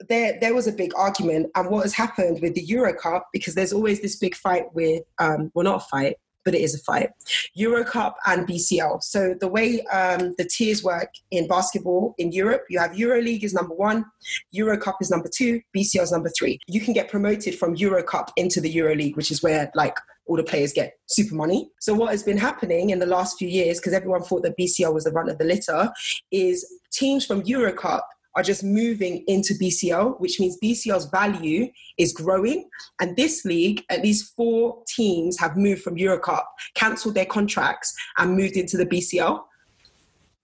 there there was a big argument, and what has happened with the Euro Cup because there's always this big fight with um, well, not a fight, but it is a fight. Euro Cup and BCL. So the way um, the tiers work in basketball in Europe, you have Euro League is number one, Euro Cup is number two, BCL is number three. You can get promoted from Euro Cup into the Euro League, which is where like all the players get super money. So what has been happening in the last few years, because everyone thought that BCL was the run of the litter, is teams from Euro Cup are just moving into BCL, which means BCL's value is growing. And this league, at least four teams have moved from Eurocup, cancelled their contracts, and moved into the BCL.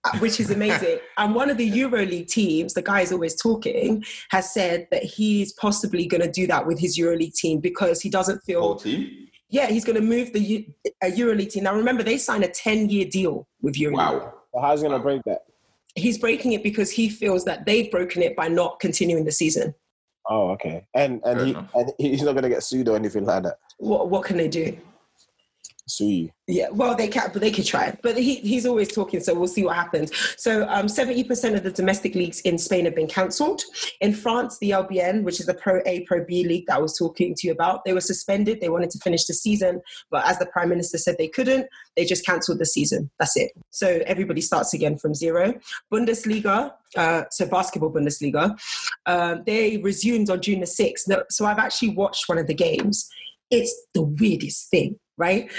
uh, Which is amazing. <laughs> and one of the EuroLeague teams, the guy is always talking, has said that he's possibly going to do that with his EuroLeague team because he doesn't feel Whole team. yeah, he's going to move the uh, EuroLeague team. Now, remember, they signed a 10 year deal with EuroLeague. Wow. So how's he gonna break that? He's breaking it because he feels that they've broken it by not continuing the season. Oh, okay. And and Fair he enough. and he's not gonna get sued or anything like that. What, what can they do? Sue you. Yeah, well, they can, but they could try. But he, he's always talking, so we'll see what happens. So, um, 70% of the domestic leagues in Spain have been cancelled. In France, the LBN, which is the Pro A, Pro B league that I was talking to you about, they were suspended. They wanted to finish the season, but as the Prime Minister said they couldn't, they just cancelled the season. That's it. So, everybody starts again from zero. Bundesliga, uh, so basketball Bundesliga, uh, they resumed on June the 6th. So, I've actually watched one of the games. It's the weirdest thing right?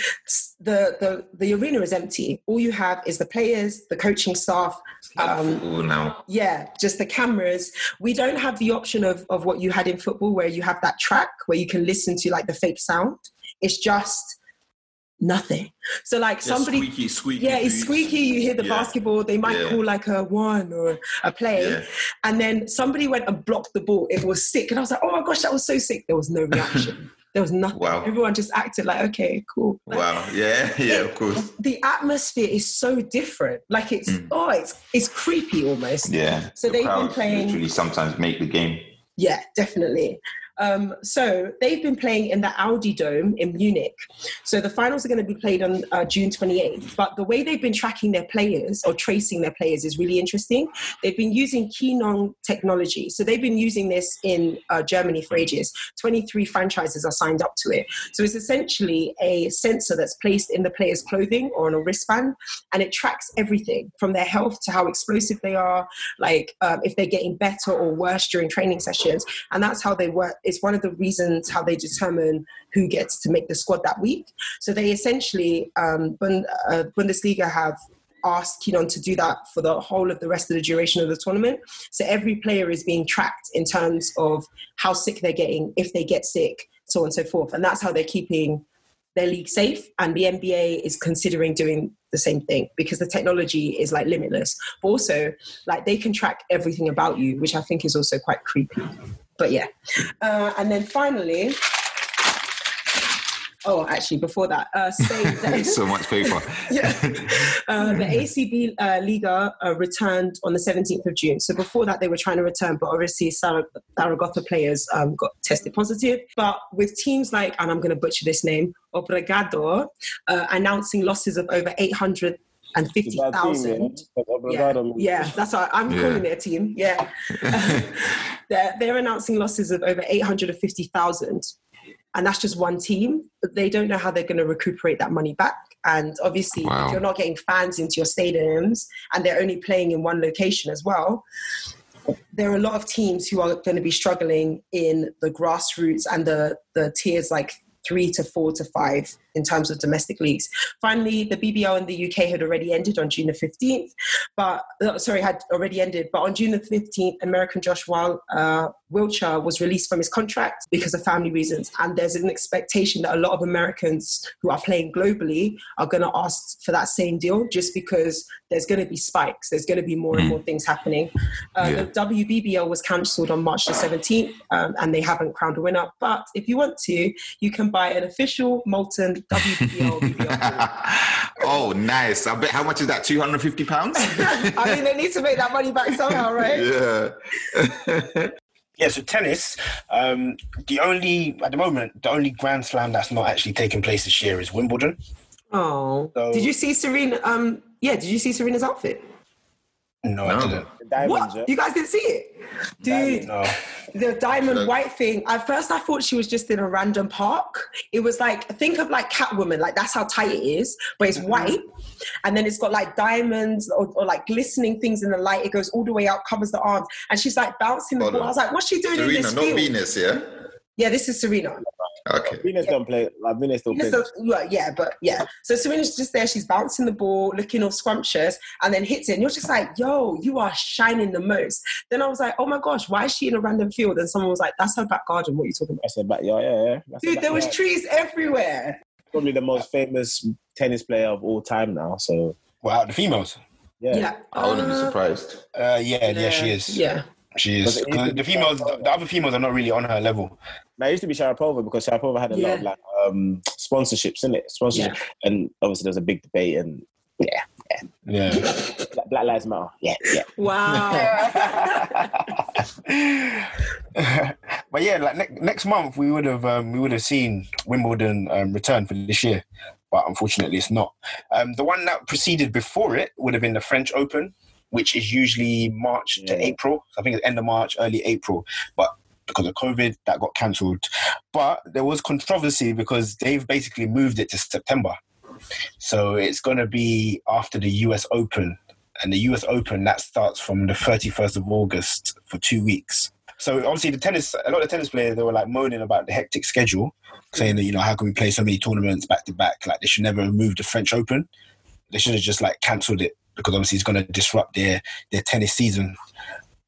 The, the the arena is empty. All you have is the players, the coaching staff. Um, now. yeah, just the cameras. We don't have the option of of what you had in football, where you have that track where you can listen to like the fake sound. It's just nothing. So like somebody. squeaky, squeaky. yeah, it's squeaky. You hear the Yeah. basketball. They might Yeah. call like a one or a play, Yeah. and then somebody went and blocked the ball. It was sick, and I was like, "Oh my gosh, that was so sick." There was no reaction. <laughs> there was nothing. Wow. Everyone just acted like, "Okay, cool." Like, <laughs> Wow. Yeah. <laughs> Yeah. Of course. the atmosphere is so different. Like it's Mm. oh, it's it's creepy almost. Yeah. So The they've been playing- Literally, sometimes make the game. Yeah, definitely. Um, so they've been playing in the Audi Dome in Munich. So the finals are going to be played on uh, June 28th. But the way they've been tracking their players or tracing their players is really interesting. They've been using Kinexon technology. So they've been using this in uh, Germany for ages. 23 franchises are signed up to it. So it's essentially a sensor that's placed in the player's clothing or on a wristband, and it tracks everything from their health to how explosive they are, like um, if they're getting better or worse during training sessions. And that's how they work. It's one of the reasons how they determine who gets to make the squad that week. So they essentially, um, uh, Bundesliga have asked Kinexon to do that for the whole of the rest of the duration of the tournament. So every player is being tracked in terms of how sick they're getting, if they get sick, so on and so forth. And that's how they're keeping their league safe. And the NBA is considering doing the same thing because the technology is like limitless. But also, like they can track everything about you, which I think is also quite creepy. But yeah. Uh, and then finally, oh, actually, before that, uh, Spain. <laughs> so much paper. <laughs> yeah. Uh, the ACB uh, Liga uh, returned on the 17th of June. So before that, they were trying to return, but obviously Sar- Zaragoza players um, got tested positive. But with teams like, and I'm going to butcher this name, Obregado, uh, announcing losses of over 850,000. It's a bad yeah? Yeah, yeah, that's what I'm Yeah. calling it a team. Yeah. <laughs> <laughs> they're, they're announcing losses of over 850,000. And that's just one team. But they don't know how they're going to recuperate that money back. And obviously, Wow. if you're not getting fans into your stadiums and they're only playing in one location as well, there are a lot of teams who are going to be struggling in the grassroots and the, the tiers like three to four to five in terms of domestic leagues. Finally, the BBL in the UK had already ended on June the 15th, but uh, sorry, had already ended. But on June the 15th, American Josh Wild, uh, Wiltshire was released from his contract because of family reasons. And there's an expectation that a lot of Americans who are playing globally are going to ask for that same deal just because there's going to be spikes. There's going to be more and more things happening. Uh, Yeah. The WBBL was cancelled on March the 17th um, and they haven't crowned a winner. But if you want to, you can buy an official Molten WBL BBL ball. oh, nice. I bet how much is that? Two hundred fifty pounds. <laughs> I mean, they need to make that money back somehow, right? <laughs> yeah. <laughs> Yeah, so tennis, um, the only, at the moment, the only Grand Slam that's not actually taking place this year is Wimbledon. Oh, So- did you see Serena? Um, yeah, did you see Serena's outfit? No, I didn't. The What? yeah? You guys didn't see it, dude? No. The diamond white thing. At first, I thought she was just in a random park. It was like think of like Catwoman, like that's how tight it is, but it's mm-hmm. white, and then it's got like diamonds or, or like glistening things in the light. It goes all the way out, covers the arms, and she's like bouncing the Hold ball. on. I was like, what's she doing in Serena, this not field? Venus, yeah. Yeah, this is Serena. Okay. Venus don't play. Like Venus still Venus plays. does- well, yeah, but yeah. So Serena's just there. She's bouncing the ball, looking all scrumptious, and then hits it. And you're just like, yo, you are shining the most. Then I was like, oh my gosh, why is she in a random field? And someone was like, that's her back garden. What are you talking about? That's a back. Yeah, yeah, yeah. That's Dude, there was trees everywhere. probably the most famous tennis player of all time now. So Wow, the females. yeah, Yeah. I wouldn't be Uh, surprised. Uh, yeah, yeah, she is. Yeah. She is. But it 'Cause used to the females, Sharapova. the other females are not really on her level. Now it used to be Sharapova because Sharapova had a lot of Yeah. like um, sponsorships in it, sponsorship, and obviously there was a big debate and yeah, Yeah. Black- Black Lives Matter. Yeah, yeah. <laughs> Wow. <laughs> but yeah, like ne- next month we would have um, we would have seen Wimbledon um, return for this year, but unfortunately it's not. Um, the one that preceded before it would have been the French Open, which is usually March Yeah. to April. I think it's end of March, early April, but because of COVID, that got cancelled. But there was controversy because they've basically moved it to September, so it's going to be after the U.S. Open. And the US Open that starts from the 31st of August for two weeks. So obviously the tennis, a lot of tennis players they were like moaning about the hectic schedule, saying that you know how can we play so many tournaments back to back? Like they should never have moved the French Open. They should have just like cancelled it because obviously it's going to disrupt their their tennis season.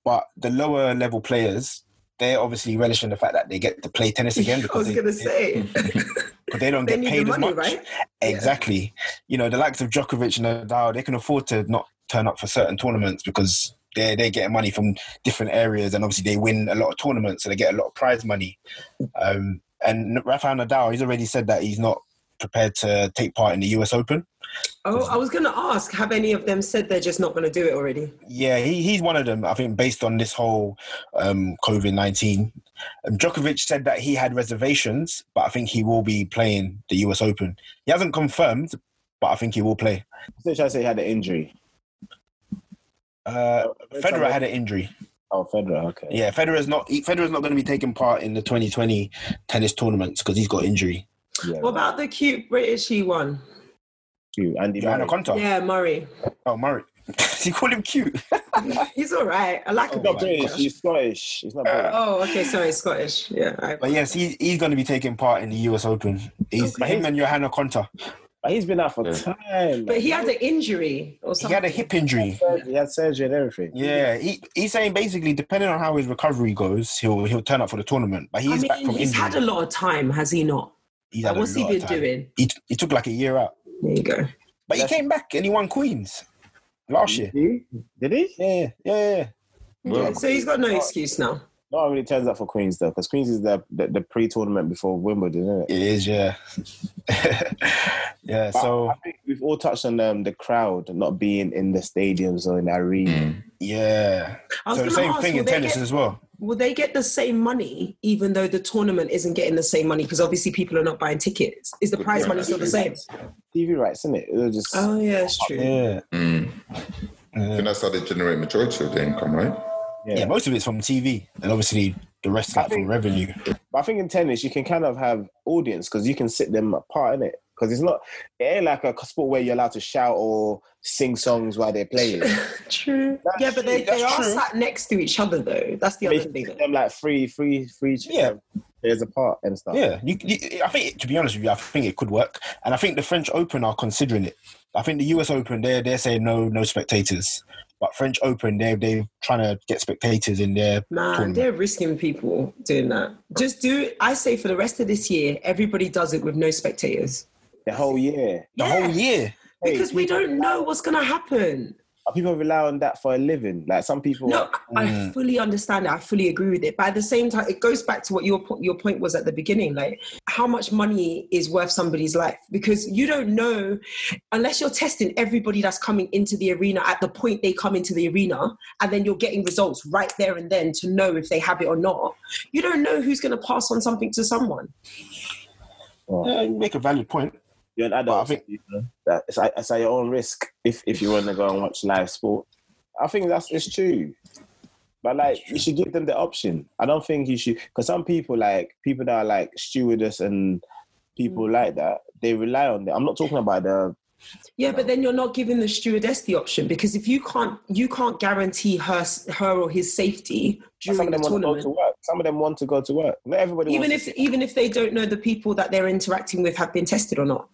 But the lower level players, they're obviously relishing the fact that they get to play tennis again <laughs> because I was they, going to say. <laughs> because they don't they get paid as much. right? Exactly. You know, the likes of Djokovic and Nadal, they can afford to not turn up for certain tournaments because they're, they're getting money from different areas and obviously they win a lot of tournaments, so they get a lot of prize money. Um, and Rafael Nadal, he's already said that he's not prepared to take part in the US Open. Oh, I was going to ask, have any of them said they're just not going to do it already? Yeah, he, he's one of them, I think, based on this whole um, COVID 19. Um, Djokovic said that he had reservations, but I think he will be playing the US Open. He hasn't confirmed, but I think he will play. Still trying to say he had an injury. Uh, Federer had an injury. Oh, Federer. Okay. Yeah, Federer's not. Federer's not going to be taking part in the 2020 tennis tournaments because he's got injury. Yeah. What about the cute Britishy one? You, Andy Johanna Murray. Konta. Yeah, Murray. Oh, Murray. <laughs> he called him cute. <laughs> He's all right. I like Oh him. He's not British. He's Scottish. He's not British. Oh, okay. Sorry, Scottish. Yeah. I- But yes, he, he's going to be taking part in the US Open. He's Okay. him and Johanna Konta. But he's been out for Yeah. time. But he had an injury or something. He had a hip injury. He had surgery and everything. Yeah, he, he's saying basically, depending on how his recovery goes, he'll he'll turn up for the tournament. But I he's mean, back from he's injury. had a lot of time, has he not? He's Like, had a what's he lot of been time. doing? He, he took like a year out, There you go. but he came back and he won Queens last year. Did he? Did he? Yeah, yeah, yeah. yeah. Well, so he's got no excuse now. No one really turns up for Queens though, because Queens is the, the, the pre-tournament before Wimbledon, isn't it? It is, yeah. <laughs> yeah, But so I think we've all touched on um, the crowd not being in the stadiums or in the arena. mm. yeah. So the same ask, thing in tennis get, as well. will they get the same money even though the tournament isn't getting the same money? Because obviously people are not buying tickets. Is the prize Yeah, money still the same? TV rights, isn't it? It'll just Oh, yeah, it's true. Yeah. Mm. I Yeah. think that's how they generate majority of the income, right? Yeah. yeah, most of it's from TV, and obviously the rest I like from revenue. But I think in tennis you can kind of have audience because you can sit them apart in it. Because it's not, it ain't like a sport where you're allowed to shout or sing songs while they're playing. <laughs> True. That's yeah, but they, true, they are true. sat next to each other, though. That's the They other thing. sit them like free, free, free. Yeah. Um, There's a part and stuff. Yeah, you, you, I think to be honest with you, I think it could work, and I think the French Open are considering it. I think the US Open they're they're saying no no spectators, but French Open they they're trying to get spectators in there. Man, tournament. they're risking people doing that. Just do. I say for the rest of this year, everybody does it with no spectators. The whole year. The Yeah. whole year. Hey, Because we don't know what's going to happen. People rely on that for a living. Like some people. No, I Mm. fully understand it. I fully agree with it. But at the same time, it goes back to what your po- your point was at the beginning. Like, how much money is worth somebody's life? Because you don't know unless you're testing everybody that's coming into the arena at the point they come into the arena, and then you're getting results right there and then to know if they have it or not. You don't know who's going to pass on something to someone. Yeah, you make a valid point. You're an adult. I think- you know, that it's, at- it's at your own risk if, if you want to go and watch live sport. I think that's it's true. But like you should give them the option. I don't think you should because some people like people that are like stewardess and people Mm. like that, they rely on them. I'm not talking about the Yeah, but then you're not giving the stewardess the option because if you can't, you can't guarantee her, her or his safety during Some during of the them want to go to tournament. work. Some of them want to go to work. Not everybody. Even wants if, to, even if they don't know the people that they're interacting with have been tested or not.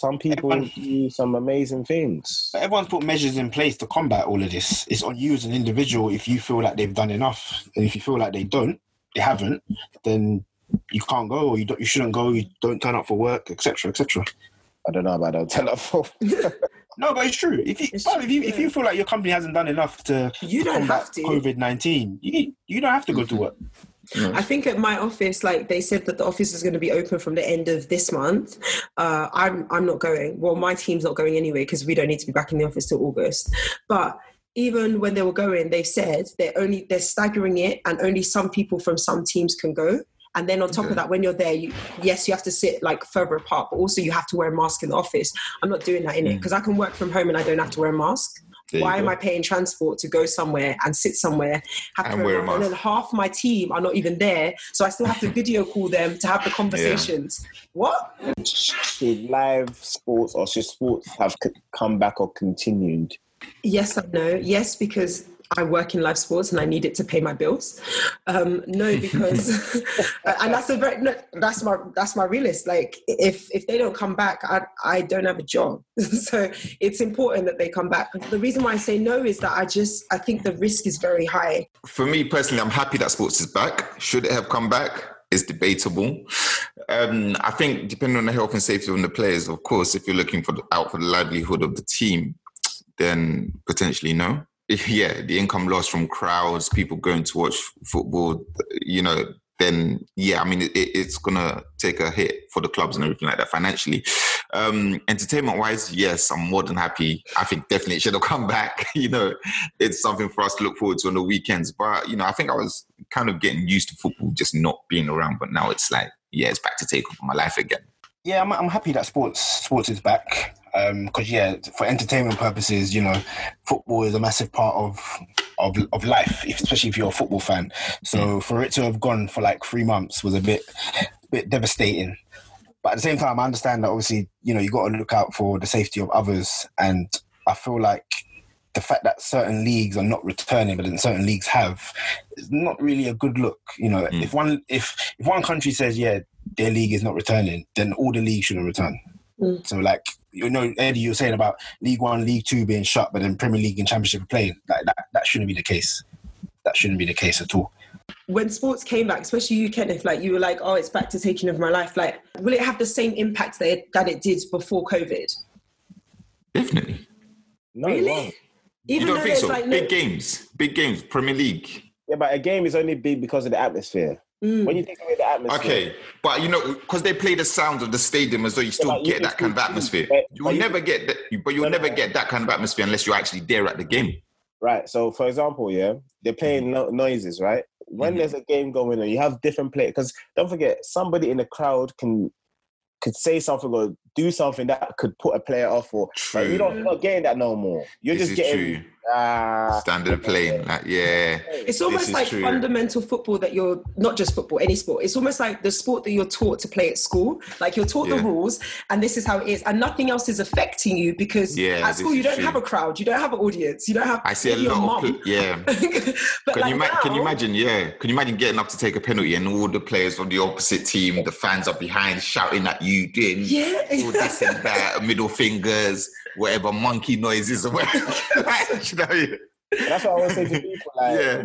Some people Everyone- do some amazing things. But everyone's put measures in place to combat all of this. It's on you as an individual if you feel like they've done enough, and if you feel like they don't, they haven't, then you can't go, or you don't, you shouldn't go. You don't turn up for work, etc., etc. I don't know about that. Tell that for. <laughs> No, but it's true. If you, It's but if you true, if you feel like your company hasn't done enough to You don't combat have to. COVID nineteen, you you don't have to go to work. I think at my office, like they said that the office is going to be open from the end of this month. Uh, I'm I'm not going. Well, my team's not going anyway because we don't need to be back in the office till August. But even when they were going, they said they're only they're staggering it, and only some people from some teams can go. And then on top of that, when you're there, you, yes, you have to sit like further apart, but also you have to wear a mask in the office. I'm not doing that in it because I can work from home and I don't have to wear a mask. There Why am. I paying transport to go somewhere and sit somewhere, have And wear wear a a and then half my team are not even there, so I still have to <laughs> video call them to have the conversations. What? Should live sports or should sports have come back or continued? Yes and no. Yes, because I work in live sports and I need it to pay my bills. Um, no, <laughs> because and that's a very no, that's my that's my realist. Like if if they don't come back, I I don't have a job. <laughs> so it's important that they come back. The reason why I say no is that I just I think the risk is very high. For me personally, I'm happy that sports is back. Should it have come back? Is debatable. Um, I think depending on the health and safety of the players, of course, if you're looking for the, out for the livelihood of the team, then potentially no. Yeah, the income loss from crowds, people going to watch football, you know, then yeah, I mean, it, it's gonna take a hit for the clubs and everything like that financially. Um, entertainment wise, yes, I'm more than happy. I think definitely it should have <laughs> come back. you know, it's something for us to look forward to on the weekends. But you know, I think I was kind of getting used to football just not being around. But now it's like, yeah, it's back to take over my life again. Yeah, I'm, I'm happy that sports sports is back because yeah, for entertainment purposes, you know, football is a massive part of of of life, especially if you're a football fan. So for it to have gone for like three months was a bit bit devastating. But at the same time, I understand that obviously, you know, you got to look out for the safety of others, and I feel like the fact that certain leagues are not returning, but then certain leagues have, is not really a good look. You know, Mm. if one if if one country says yeah their league is not returning, then all the leagues shouldn't return. Mm. So like you know, Eddie, you were saying about League One, League Two being shut, but then Premier League and Championship playing. Like that, that shouldn't be the case. That shouldn't be the case at all. when sports came back, especially you, Kenneth, like you were like, oh, it's back to taking over my life. Like, will it have the same impact that it, that it did before COVID? Definitely. No, Really? Even you don't though think so? like no, big games, big games, Premier League. Yeah, but a game is only big because of the atmosphere. Mm. When you take away the atmosphere, Okay, but you know, because they play the sound of the stadium as though you still but you get can that kind of atmosphere. but- you will you- never get that, but you'll No, no, never no. get that kind of atmosphere unless you're actually there at the game. Right. So, for example, yeah, they're playing no- noises, right? When Mhm. there's a game going on, you have different players. Because don't forget, somebody in the crowd can could say something or do something that could put a player off. Or like, you don't, you're not getting that no more. You're this just is getting true. Ah. Standard playing, like yeah. it's almost like true. fundamental football that you're not just football, any sport. It's almost like the sport that you're taught to play at school. Like you're taught the rules, and this is how it is, and nothing else is affecting you because Yeah, at school you don't true. have a crowd, you don't have an audience, you don't have. I see a maybe lot of pl- yeah. <laughs> but Can like you, ma- can you imagine? Yeah, can you imagine getting up to take a penalty and all the players from the opposite team, the fans are behind shouting at you, doing Yeah. all this and that, middle fingers, whatever monkey noises or <laughs> whatever. Like, you know, That's what I always say to people. Like, yeah,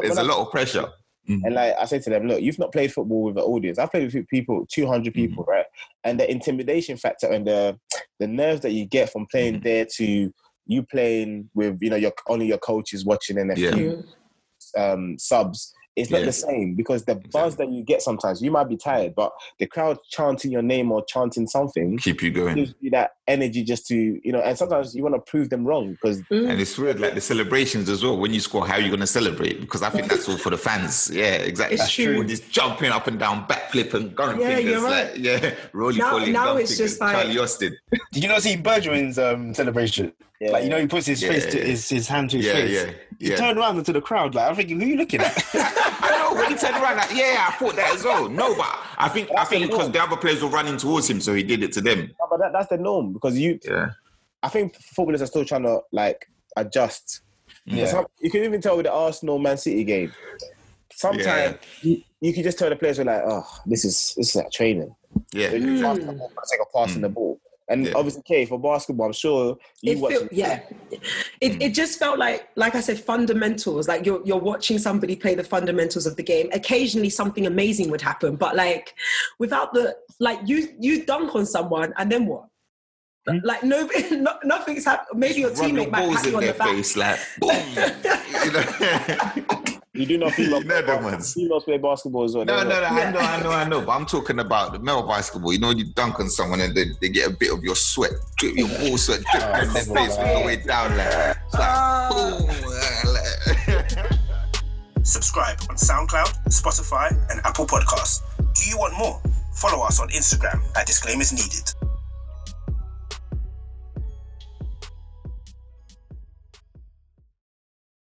there's a I- lot of pressure. And like I say to them, look, you've not played football with an audience. I've played with people, two hundred people, right? And the intimidation factor and the the nerves that you get from playing Mhm. there to you playing with, you know, your only your coaches watching and a Yeah. few um, subs. It's not Yeah. the same because the buzz that you get sometimes, you might be tired, but the crowd chanting your name or chanting something Keep you going. gives you that energy just to, you know, and sometimes you want to prove them wrong because And it's weird, like the celebrations as well. When you score, how are you going to celebrate? Because I think that's all for the fans. <laughs> Yeah, exactly. It's true. All this jumping up and down, backflip and gun Yeah, fingers. you're right. Like, yeah, <laughs> roly Now- now it's fingers. just like- Charlie Austin. Did you not see Bergwijn's um, celebration? Yeah. Like you know, he puts his Yeah, face to yeah. his, his hand to his Yeah, face. yeah, He turned around into the crowd. Like I'm thinking, who are you looking at? <laughs> <laughs> I know when he turned around, like, yeah, I thought that as well. No, but I think I think because the other players were running towards him, so he did it to them. No, but that, that's the norm because you. Yeah. I think footballers are still trying to like adjust. Yeah. Some- you can even tell with the Arsenal Man City game. Sometimes you, you can just tell the players are like, oh, this is this is like training. Yeah. They're just hmm. passing the ball for the sake of the ball. And Yeah. obviously, K for basketball, I'm sure you it watch. felt, yeah. It, mm. it just felt like like i said fundamentals. Like you're, you're watching somebody play the fundamentals of the game. Occasionally something amazing would happen. But like without the like you you dunk on someone and then what? Hmm? Like no, <laughs> no nothing's happened maybe your Rub teammate might balls pat you on their the back. face, like boom. <laughs> <laughs> you do not female <laughs> You know them ones. females play basketball as well. No, They're no, no, not- I know, I know, I know. But I'm talking about the male basketball. You know, you dunk on someone and they, they get a bit of your sweat, drip your <laughs> ball sweat, drip on their oh face all the way down. Like, it's like, boom. <laughs> Subscribe on SoundCloud, Spotify, and Apple Podcasts. Do you want more? Follow us on Instagram at Disclaimers Needed.